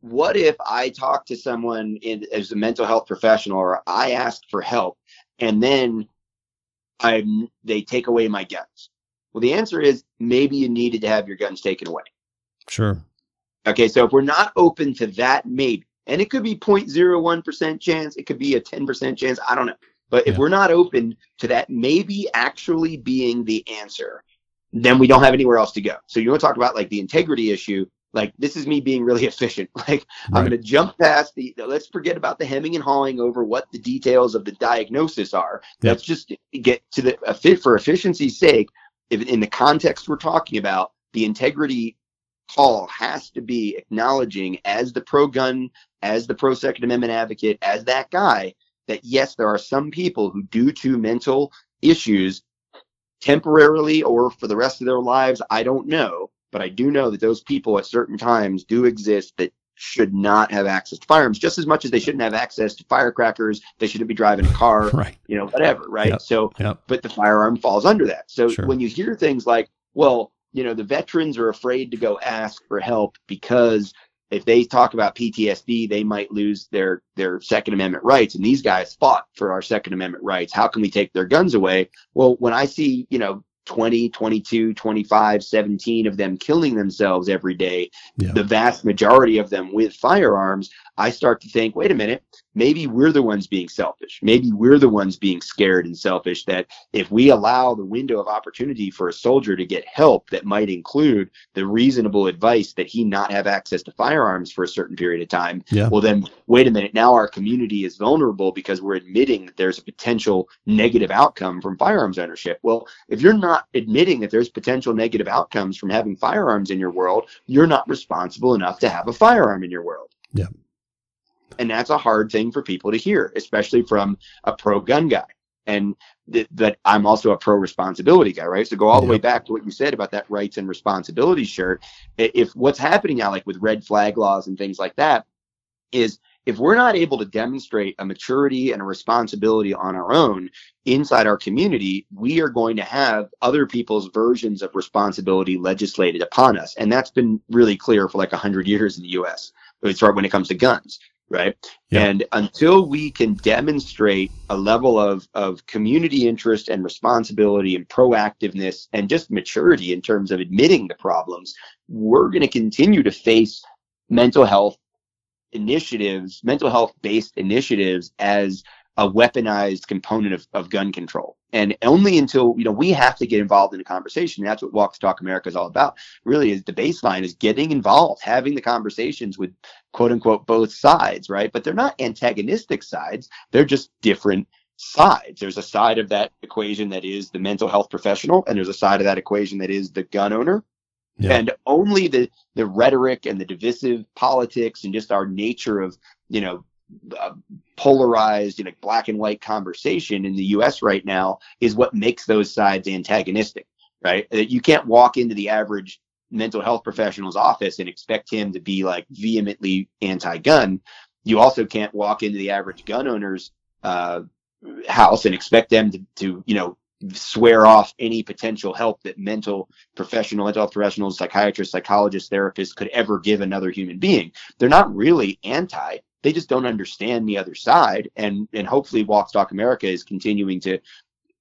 what if I talk to someone in, as a mental health professional or I ask for help and then I they take away my guns? Well, the answer is maybe you needed to have your guns taken away. Sure. Okay, so if we're not open to that, maybe, and it could be 0.01% chance, it could be a 10% chance, I don't know. But if yeah. we're not open to that maybe actually being the answer, then we don't have anywhere else to go. So you want to talk about like the integrity issue like this is me being really [laughs] efficient like right. i'm going to jump past the let's forget about the hemming and hawing over what the details of the diagnosis are yep. let's just get to the uh, a fit for efficiency's sake if in the context we're talking about the integrity call has to be acknowledging as the pro gun as the pro second amendment advocate as that guy that yes there are some people who due to mental issues temporarily or for the rest of their lives i don't know but I do know that those people at certain times do exist that should not have access to firearms just as much as they shouldn't have access to firecrackers. They shouldn't be driving a car, [laughs] right. you know, whatever, right? Yep. So, yep. but the firearm falls under that. So sure. when you hear things like, well, you know, the veterans are afraid to go ask for help because if they talk about PTSD, they might lose their their Second Amendment rights. And these guys fought for our Second Amendment rights. How can we take their guns away? Well, when I see, you know, 20, 22, 25, 17 of them killing themselves every day, yeah. the vast majority of them with firearms, I start to think, wait a minute, maybe we're the ones being selfish. Maybe we're the ones being scared and selfish that if we allow the window of opportunity for a soldier to get help that might include the reasonable advice that he not have access to firearms for a certain period of time, yeah. well, then wait a minute, now our community is vulnerable because we're admitting that there's a potential negative outcome from firearms ownership. Well, if you're not admitting that there's potential negative outcomes from having firearms in your world, you're not responsible enough to have a firearm in your world. Yeah. And that's a hard thing for people to hear, especially from a pro gun guy. and th- that I'm also a pro responsibility guy, right? So go all the way back to what you said about that rights and responsibilities shirt. If what's happening now, like with red flag laws and things like that, is if we're not able to demonstrate a maturity and a responsibility on our own inside our community, we are going to have other people's versions of responsibility legislated upon us. And that's been really clear for like 100 years in the US, when it comes to guns right? Yeah. And until we can demonstrate a level of, of community interest and responsibility and proactiveness and just maturity in terms of admitting the problems, we're going to continue to face mental health initiatives, mental health based initiatives as a weaponized component of, of gun control. And only until, you know, we have to get involved in a conversation. That's what Walk Talk America is all about. Really is the baseline is getting involved, having the conversations with quote unquote both sides, right? But they're not antagonistic sides. They're just different sides. There's a side of that equation that is the mental health professional, and there's a side of that equation that is the gun owner. Yeah. And only the the rhetoric and the divisive politics and just our nature of you know uh, polarized, you know, black and white conversation in the U.S. right now is what makes those sides antagonistic, right? You can't walk into the average mental health professional's office and expect him to be like vehemently anti-gun. You also can't walk into the average gun owner's uh, house and expect them to, to, you know, swear off any potential help that mental professional, mental health professionals, psychiatrists, psychologists, therapists could ever give another human being. They're not really anti they just don't understand the other side. And and hopefully Walk Talk America is continuing to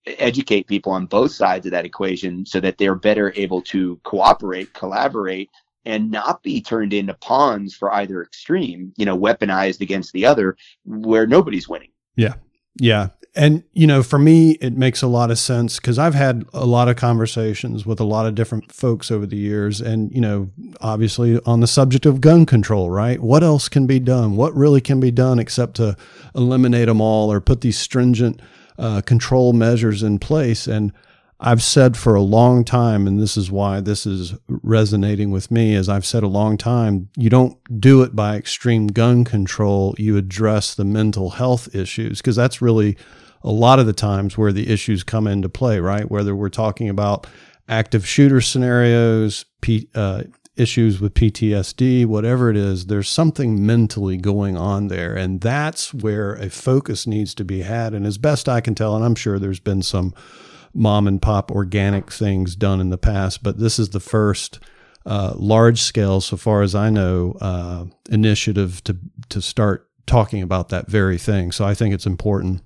educate people on both sides of that equation so that they're better able to cooperate, collaborate, and not be turned into pawns for either extreme, you know, weaponized against the other where nobody's winning. Yeah. Yeah. And, you know, for me, it makes a lot of sense because I've had a lot of conversations with a lot of different folks over the years. And, you know, obviously on the subject of gun control, right? What else can be done? What really can be done except to eliminate them all or put these stringent uh, control measures in place? And I've said for a long time, and this is why this is resonating with me, as I've said a long time, you don't do it by extreme gun control. You address the mental health issues because that's really a lot of the times where the issues come into play, right? Whether we're talking about active shooter scenarios, P, uh, issues with PTSD, whatever it is, there's something mentally going on there. And that's where a focus needs to be had. And as best I can tell, and I'm sure there's been some mom and pop organic things done in the past, but this is the first uh, large scale, so far as I know, uh, initiative to to start talking about that very thing. So I think it's important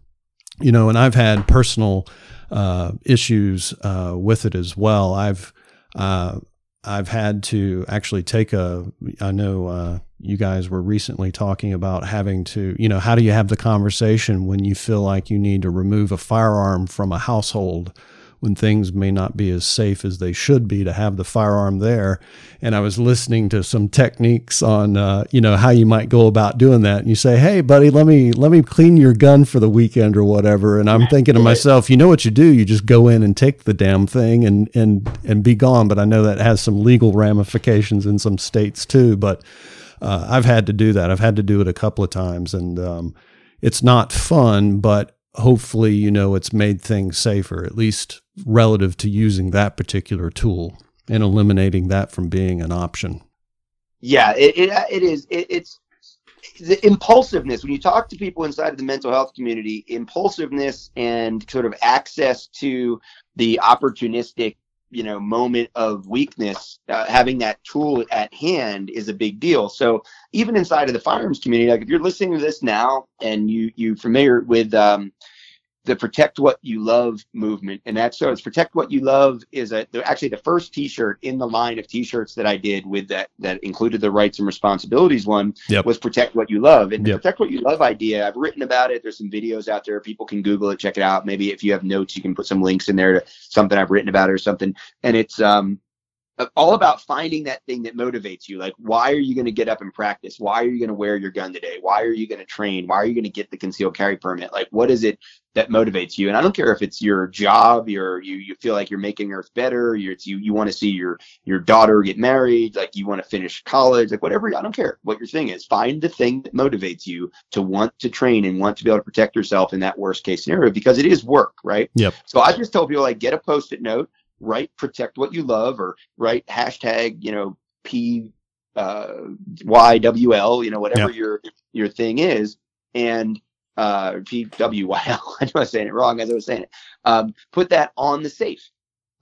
you know, and I've had personal uh, issues uh, with it as well. I've uh, I've had to actually take a. I know uh, you guys were recently talking about having to. You know, how do you have the conversation when you feel like you need to remove a firearm from a household? When things may not be as safe as they should be to have the firearm there. And I was listening to some techniques on, uh, you know, how you might go about doing that. And you say, "Hey, buddy, let me let me clean your gun for the weekend or whatever." And I'm [laughs] thinking to myself, you know what you do? You just go in and take the damn thing and and and be gone. But I know that has some legal ramifications in some states too. But uh, I've had to do that. I've had to do it a couple of times, and um, it's not fun, but hopefully, you know, it's made things safer, at least relative to using that particular tool and eliminating that from being an option. Yeah, it, it, it is. It, it's the impulsiveness. When you talk to people inside of the mental health community, impulsiveness and sort of access to the opportunistic you know moment of weakness uh, having that tool at hand is a big deal so even inside of the firearms community like if you're listening to this now and you you familiar with um, the protect what you love movement. And that's so it's protect what you love is a actually the first t-shirt in the line of t-shirts that i did with that that included the rights and responsibilities one yep. was protect what you love. And yep. the protect what you love idea i've written about it. There's some videos out there. People can google it check it out. Maybe if you have notes you can put some links in there to something i've written about it or something. And it's um Uh, all about finding that thing that motivates you. Like, why are you going to get up and practice? Why are you going to wear your gun today? Why are you going to train? Why are you going to get the concealed carry permit? Like, what is it that motivates you? And I don't care if it's your job, your you you feel like you're making Earth better, you're, you you want to see your your daughter get married, like you want to finish college, like whatever. I don't care what your thing is. Find the thing that motivates you to want to train and want to be able to protect yourself in that worst case scenario because it is work, right? Yep. So I just tell people like get a post-it note write protect what you love or write hashtag, you know, P uh, YWL, you know, whatever your your thing is, and uh, PWYL. [laughs] I know I was saying it wrong as I was saying it. Um, put that on the safe.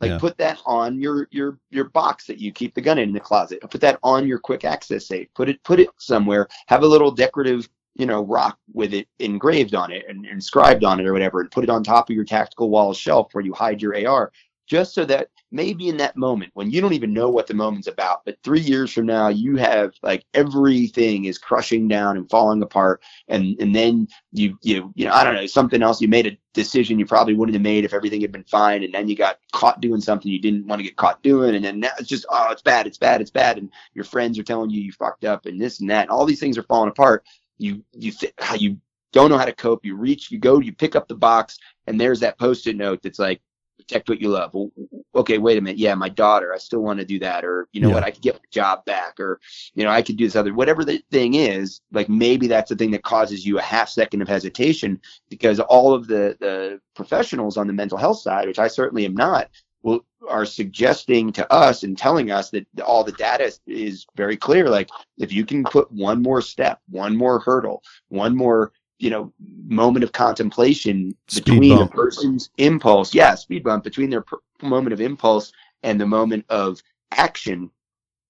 Like yeah. put that on your your your box that you keep the gun in, in the closet. Put that on your quick access safe. Put it put it somewhere. Have a little decorative you know rock with it engraved on it and inscribed on it or whatever, and put it on top of your tactical wall shelf where you hide your AR just so that maybe in that moment when you don't even know what the moment's about, but three years from now, you have like everything is crushing down and falling apart. And, and then you, you, you know, I don't know, something else, you made a decision you probably wouldn't have made if everything had been fine. And then you got caught doing something you didn't want to get caught doing. And then now it's just, oh, it's bad, it's bad, it's bad. And your friends are telling you you fucked up and this and that. And all these things are falling apart. You, you, th- you don't know how to cope. You reach, you go, you pick up the box, and there's that post-it note that's like, protect what you love. Well, okay, wait a minute. Yeah, my daughter, I still want to do that. Or, you know yeah. what, I could get my job back. Or, you know, I could do this other, whatever the thing is, like maybe that's the thing that causes you a half second of hesitation because all of the, the professionals on the mental health side, which I certainly am not, will, are suggesting to us and telling us that all the data is very clear. Like if you can put one more step, one more hurdle, one more you know moment of contemplation speed between bump. a person's impulse yeah speed bump between their per- moment of impulse and the moment of action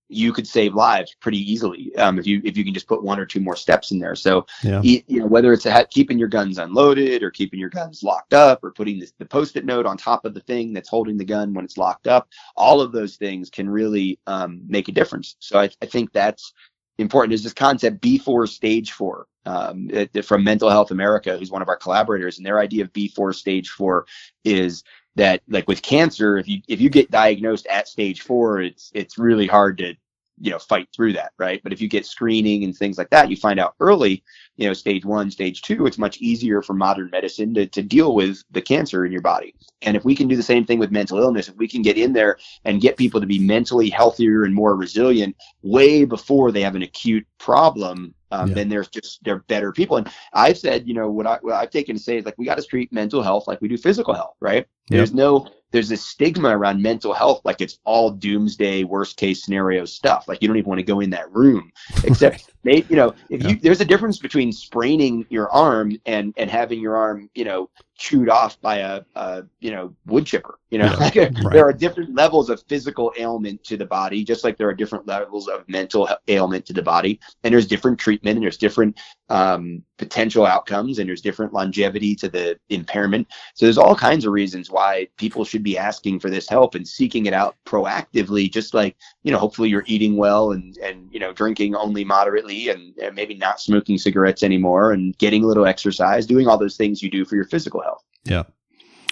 you could save lives pretty easily um, if you if you can just put one or two more steps in there. So yeah. you, you know whether it's a, keeping your guns unloaded or keeping your guns locked up or putting this, the post-it note on top of the thing that's holding the gun when it's locked up, all of those things can really um, make a difference. So I, I think that's important. is this concept B4 stage four um, from Mental Health America, who's one of our collaborators, and their idea of B4 stage four is that like with cancer, if you if you get diagnosed at stage four, it's it's really hard to you know fight through that right? But if you get screening and things like that you find out early you know stage one stage two it's much easier for modern medicine to, to deal with the cancer in your body. And if we can do the same thing with mental illness if we can get in there and get people to be mentally healthier and more resilient way before they have an acute problem um, yeah. then there's just they're better people. And I've said, you know, what, I, what I've taken to say is like we got to treat mental health like we do physical health, right? There's no there's this stigma around mental health like it's all doomsday worst case scenario stuff like you don't even want to go in that room [laughs] except they you know if yeah. you there's a difference between spraining your arm and and having your arm you know chewed off by a, a you know wood chipper. You know, yeah, [laughs] right. there are different levels of physical ailment to the body, just like there are different levels of mental ailment to the body, and there's different treatment and there's different um, potential outcomes and there's different longevity to the impairment. So there's all kinds of reasons why people should be asking for this help and seeking it out proactively. Just like you know, hopefully you're eating well and and you know drinking only moderately and, and maybe not smoking cigarettes anymore and getting a little exercise, doing all those things you do for your physical health health. Yeah.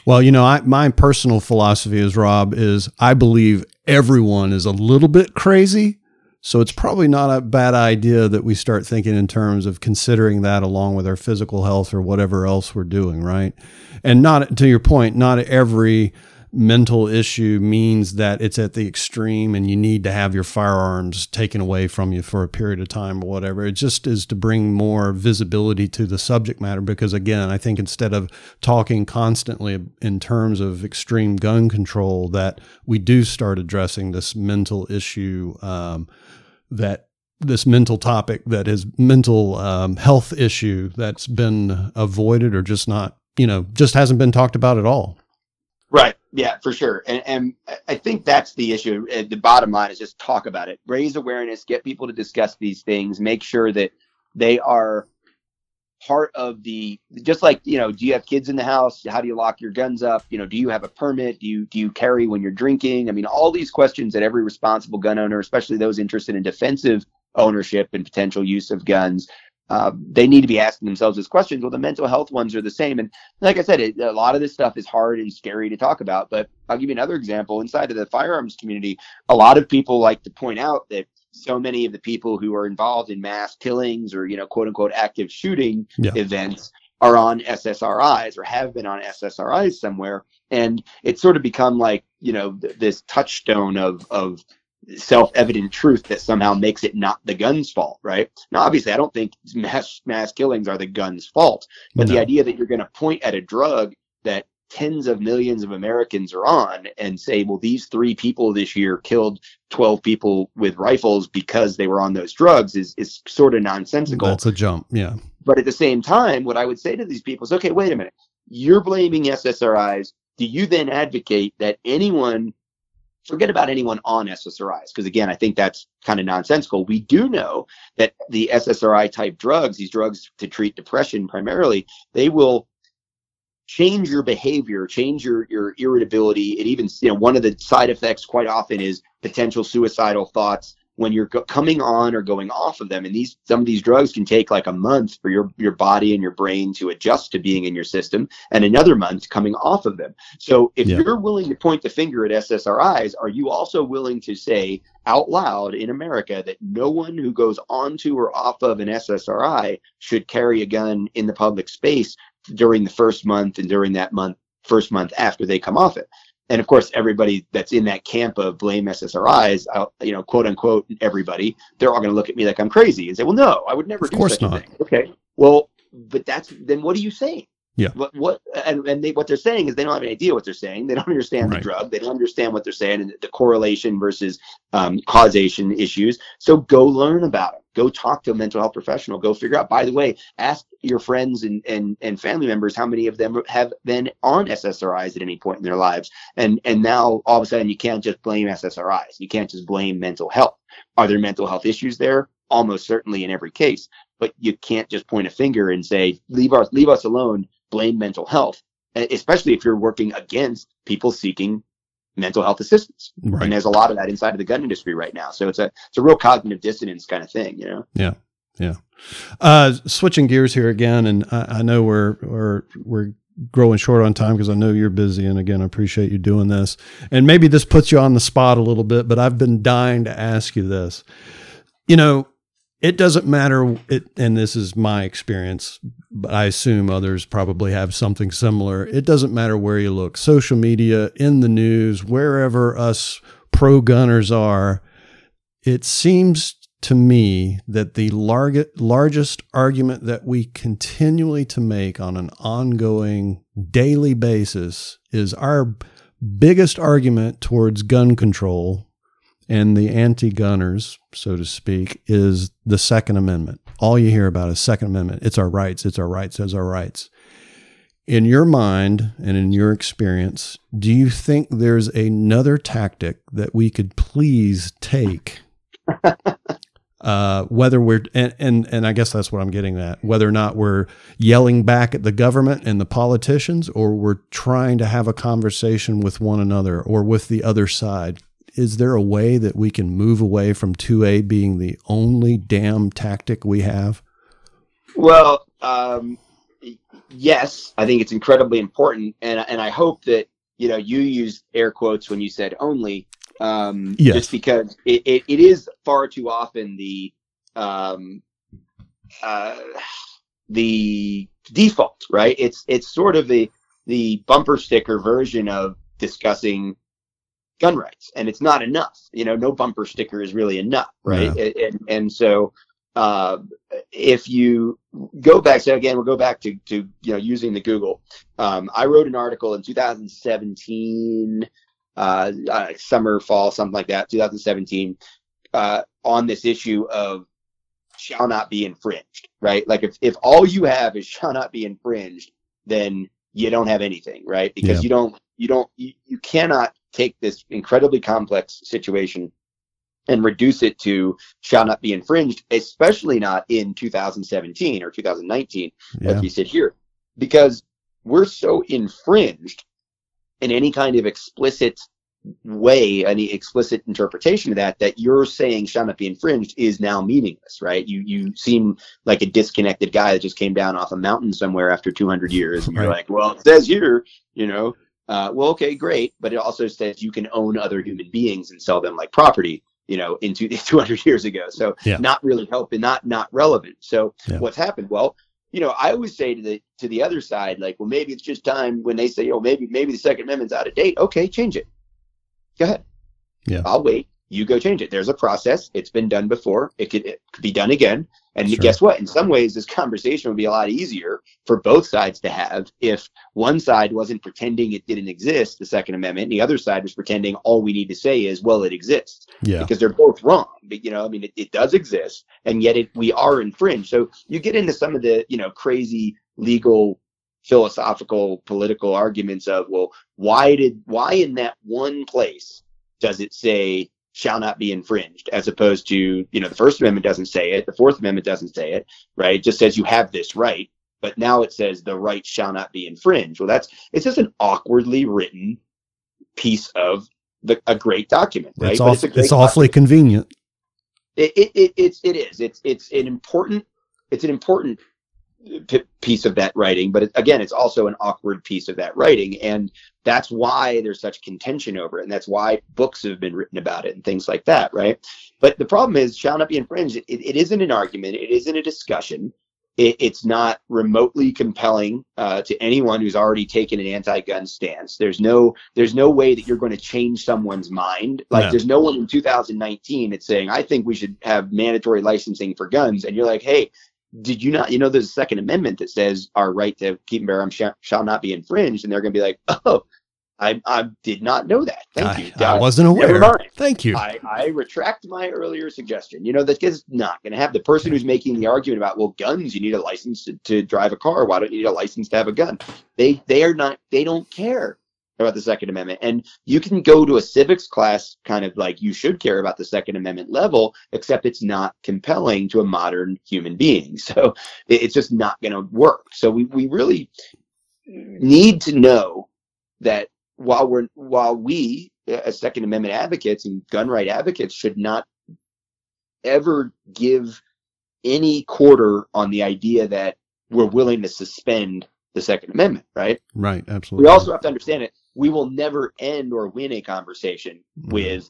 Well, you know, I, my personal philosophy is Rob is I believe everyone is a little bit crazy. So it's probably not a bad idea that we start thinking in terms of considering that along with our physical health or whatever else we're doing, right? And not to your point, not every mental issue means that it's at the extreme and you need to have your firearms taken away from you for a period of time or whatever. It just is to bring more visibility to the subject matter because, again, I think instead of talking constantly in terms of extreme gun control, that we do start addressing this mental issue um, that this mental topic that is mental um, health issue that's been avoided or just not, you know, just hasn't been talked about at all. Right. Yeah, for sure. And, and I think that's the issue. Uh, the bottom line is just talk about it, raise awareness, get people to discuss these things, make sure that they are part of the just like you know do you have kids in the house how do you lock your guns up you know do you have a permit do you do you carry when you're drinking i mean all these questions that every responsible gun owner especially those interested in defensive ownership and potential use of guns uh, they need to be asking themselves these questions. Well, the mental health ones are the same. And like I said, it, a lot of this stuff is hard and scary to talk about. But I'll give you another example. Inside of the firearms community, a lot of people like to point out that so many of the people who are involved in mass killings or, you know, quote unquote active shooting yeah. events are on SSRIs or have been on SSRIs somewhere. And it's sort of become like, you know, th- this touchstone of, of self-evident truth that somehow makes it not the gun's fault, right? Now, obviously, I don't think mass mass killings are the gun's fault, but no. the idea that you're going to point at a drug that tens of millions of Americans are on and say, well, these three people this year killed 12 people with rifles because they were on those drugs is, is sort of nonsensical. That's a jump. Yeah. But at the same time, what I would say to these people is, okay, wait a minute. You're blaming SSRIs. Do you then advocate that anyone forget about anyone on SSRIs, because again, I think that's kind of nonsensical. We do know that the SSRI type drugs, these drugs to treat depression primarily, they will change your behavior, change your, your irritability. It even, you know, one of the side effects quite often is potential suicidal thoughts, when you're go- coming on or going off of them. And these some of these drugs can take like a month for your your body and your brain to adjust to being in your system and another month coming off of them. So if yeah. you're willing to point the finger at ssris are you also willing to say out loud in america that no one who goes onto or off of an ssri should carry a gun in the public space during the first month and during that month first month after they come off it and of course, everybody that's in that camp of blame SSRIs, you know, quote unquote, everybody, they're all going to look at me like I'm crazy and say, "Well, no, I would never of do course such not. a thing." Okay, well, but that's then what are you saying? Yeah. What what and, and they, what they're saying is they don't have any idea what they're saying. They don't understand right. the drug. They don't understand what they're saying and the correlation versus um, causation issues. So go learn about it. Go talk to a mental health professional. Go figure out. By the way, ask your friends and and and family members how many of them have been on SSRIs at any point in their lives. And and now all of a sudden you can't just blame SSRIs. You can't just blame mental health. Are there mental health issues there? Almost certainly in every case. But you can't just point a finger and say leave us leave us alone blame mental health, especially if you're working against people seeking mental health assistance. Right. And there's a lot of that inside of the gun industry right now. So it's a it's a real cognitive dissonance kind of thing, you know. Yeah. Yeah. Uh, switching gears here again, and I, I know we're we're we're growing short on time because I know you're busy, and again, I appreciate you doing this. And maybe this puts you on the spot a little bit, but I've been dying to ask you this. You know, it doesn't matter it and this is my experience but i assume others probably have something similar. It doesn't matter where you look. Social media in the news wherever us pro gunners are it seems to me that the lar- largest argument that we continually to make on an ongoing daily basis is our biggest argument towards gun control and the anti gunners, so to speak, is the Second Amendment. All you hear about is Second Amendment. It's our rights, it's our rights, it's our rights. In your mind and in your experience, do you think there's another tactic that we could please take? [laughs] uh, whether we're and, and and I guess that's what I'm getting at. Whether or not we're yelling back at the government and the politicians, or we're trying to have a conversation with one another or with the other side is there a way that we can move away from 2A being the only damn tactic we have? Well, um, yes, I think it's incredibly important, and and I hope that you know you used air quotes when you said only, um, yes. just because it, it, it is far too often the um, uh, the default, right? It's it's sort of the the bumper sticker version of discussing gun rights, and it's not enough. You know, no bumper sticker is really enough, right? Yeah. And, and so uh, if you go back, so again, we'll go back to, to you know using the Google. Um, I wrote an article in 2017, uh, uh, summer, fall, something like that, 2017, uh, on this issue of shall not be infringed, right? Like if if all you have is shall not be infringed, then you don't have anything, right? Because yeah. you don't you don't you, you cannot take this incredibly complex situation and reduce it to shall not be infringed, especially not in 2017 or 2019 yeah. as we sit here, because we're so infringed in any kind of explicit way, any explicit interpretation of that, that you're saying shall not be infringed is now meaningless, right? You you seem like a disconnected guy that just came down off a mountain somewhere after 200 years, and you're Right. like, well, it says here, you know, uh, well, okay, great, but it also says you can own other human beings and sell them like property, you know, into 200 [laughs] years ago. So Yeah. not really helping, not not relevant. So Yeah. what's happened? Well, you know, I always say to the to the other side, like, well, maybe it's just time when they say, oh, maybe maybe the Second Amendment's out of date. Okay, change it. Go ahead. Yeah. I'll wait. You go change it. There's a process. It's been done before. It could it could be done again. And Sure. guess what? In some ways, this [laughs] conversation would be a lot easier for both sides to have if one side wasn't pretending it didn't exist, the Second Amendment, and the other side was pretending all we need to say is, well, it exists Yeah. because they're both wrong. But you know, I mean, it, it does exist, and yet it we are infringed. So you get into some of the you know crazy legal, philosophical, political arguments of well, why did why in that one place does it say shall not be infringed as opposed to you know the First Amendment doesn't say it, the Fourth Amendment doesn't say it, right? It just says you have this right. But now it says the right shall not be infringed. Well, that's it's just an awkwardly written piece of the, a great document, right? It's, But aw- a great it's awfully convenient. it, it, it it's it is it's it's an important it's an important p- piece of that writing but it, again it's also an awkward piece of that writing and that's why there's such contention over it and that's why books have been written about it and things like that right but the problem is shall not be infringed it, it isn't an argument it isn't a discussion it, it's not remotely compelling uh, to anyone who's already taken an anti-gun stance. There's no there's no way that you're going to change someone's mind. Like No. there's no one in 2019 that's saying I think we should have mandatory licensing for guns, and you're like, hey, did you not? You know, there's a Second Amendment that says our right to keep and bear arms shall, shall not be infringed, and they're going to be like, oh, I I did not know that. Thank I, you. I Uh, wasn't aware. Thank you. I, I retract my earlier suggestion. You know, this is not going to have the person who's making the argument about, well, guns, you need a license to, to drive a car. Why don't you need a license to have a gun? They they are not. They don't care about the Second Amendment. And you can go to a civics class, kind of like you should care about the Second Amendment level, except it's not compelling to a modern human being. [laughs] So it's just not going to work. So we we really need to know that while we're while we as Second Amendment advocates and gun right advocates should not ever give any quarter on the idea that we're willing to suspend the Second Amendment, right? right. Absolutely. We also have to understand it. We will never end or win a conversation mm-hmm. with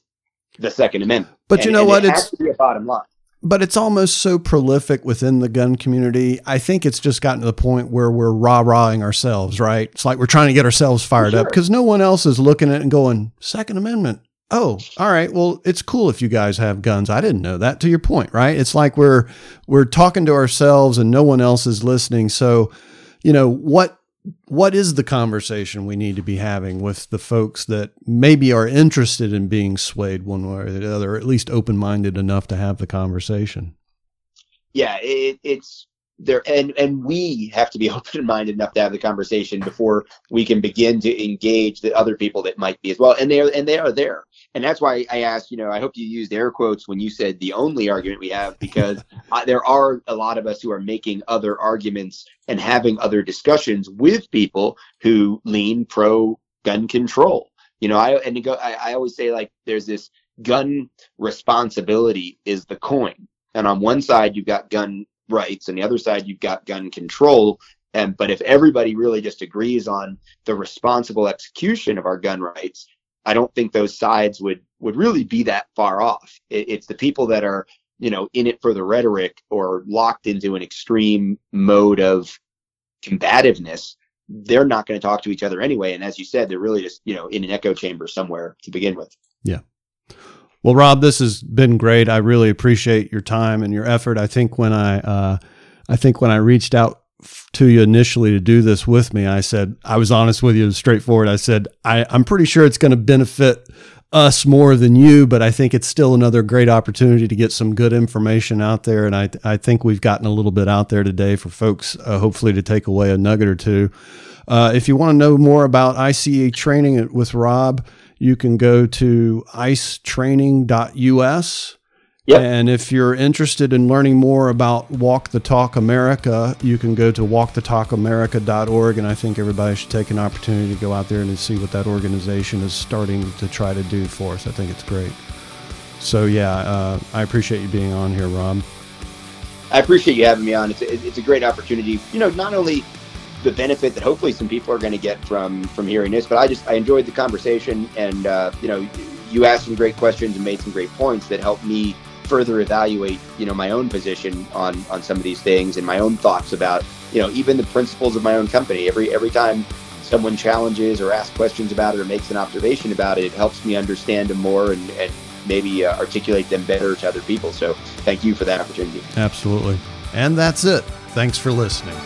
the Second Amendment. But you know what? It It's has to be a bottom line. but it's almost so prolific within the gun community. I think it's just gotten to the point where we're rah rahing ourselves, right? It's like we're trying to get ourselves fired up because no one else is looking at it and going, Second Amendment. Oh, all right. Well, it's cool if you guys have guns. I didn't know that. To your point, right? It's like we're we're talking to ourselves and no one else is listening. So, you know what what is the conversation we need to be having with the folks that maybe are interested in being swayed one way or the other, or at least open minded enough to have the conversation? yeah, it, it's there, and and we have to be [laughs] open minded enough to have the conversation before we can begin to engage the other people that might be as well, and they are and they are there, and that's why I asked. You know, I hope you used air quotes when you said the only argument we have, because [laughs] uh, there are a lot of us who are making other arguments and having other discussions with people who lean pro gun control. You know, I and go, I, I always say like there's this gun responsibility is the coin and on one side you've got gun rights and the other side you've got gun control and but if everybody really just agrees on the responsible execution of our gun rights i don't think those sides would would really be that far off it, it's the people that are you know in it for the rhetoric or locked into an extreme mode of combativeness they're not going to talk to each other anyway and as you said they're really just you know in an echo chamber somewhere to begin with Yeah. Well, Rob, this has been great. I really appreciate your time and your effort. I think when I, uh, I think when I reached out to you initially to do this with me, I said I was honest with you, straightforward. I said I, I'm pretty sure it's going to benefit us more than you, but I think it's still another great opportunity to get some good information out there. And I, I think we've gotten a little bit out there today for folks, uh, hopefully to take away a nugget or two. Uh, if you want to know more about ICE training with Rob, you can go to icetraining.us Yep. And if you're interested in learning more about Walk the Talk America, you can go to walkthetalkamerica.org. And I think everybody should take an opportunity to go out there and see what that organization is starting to try to do for us. I think it's great. So, yeah, uh, I appreciate you being on here, Rob. I appreciate you having me on. It's a, it's a great opportunity. You know, not only the benefit that hopefully some people are going to get from from hearing this, but I just I enjoyed the conversation, and uh, you know, you asked some great questions and made some great points that helped me further evaluate you know my own position on on some of these things and my own thoughts about you know even the principles of my own company. Every every time someone challenges or asks questions about it or makes an observation about it, it helps me understand them more and, and maybe uh, articulate them better to other people. So thank you for that opportunity. Absolutely. And that's it. Thanks for listening.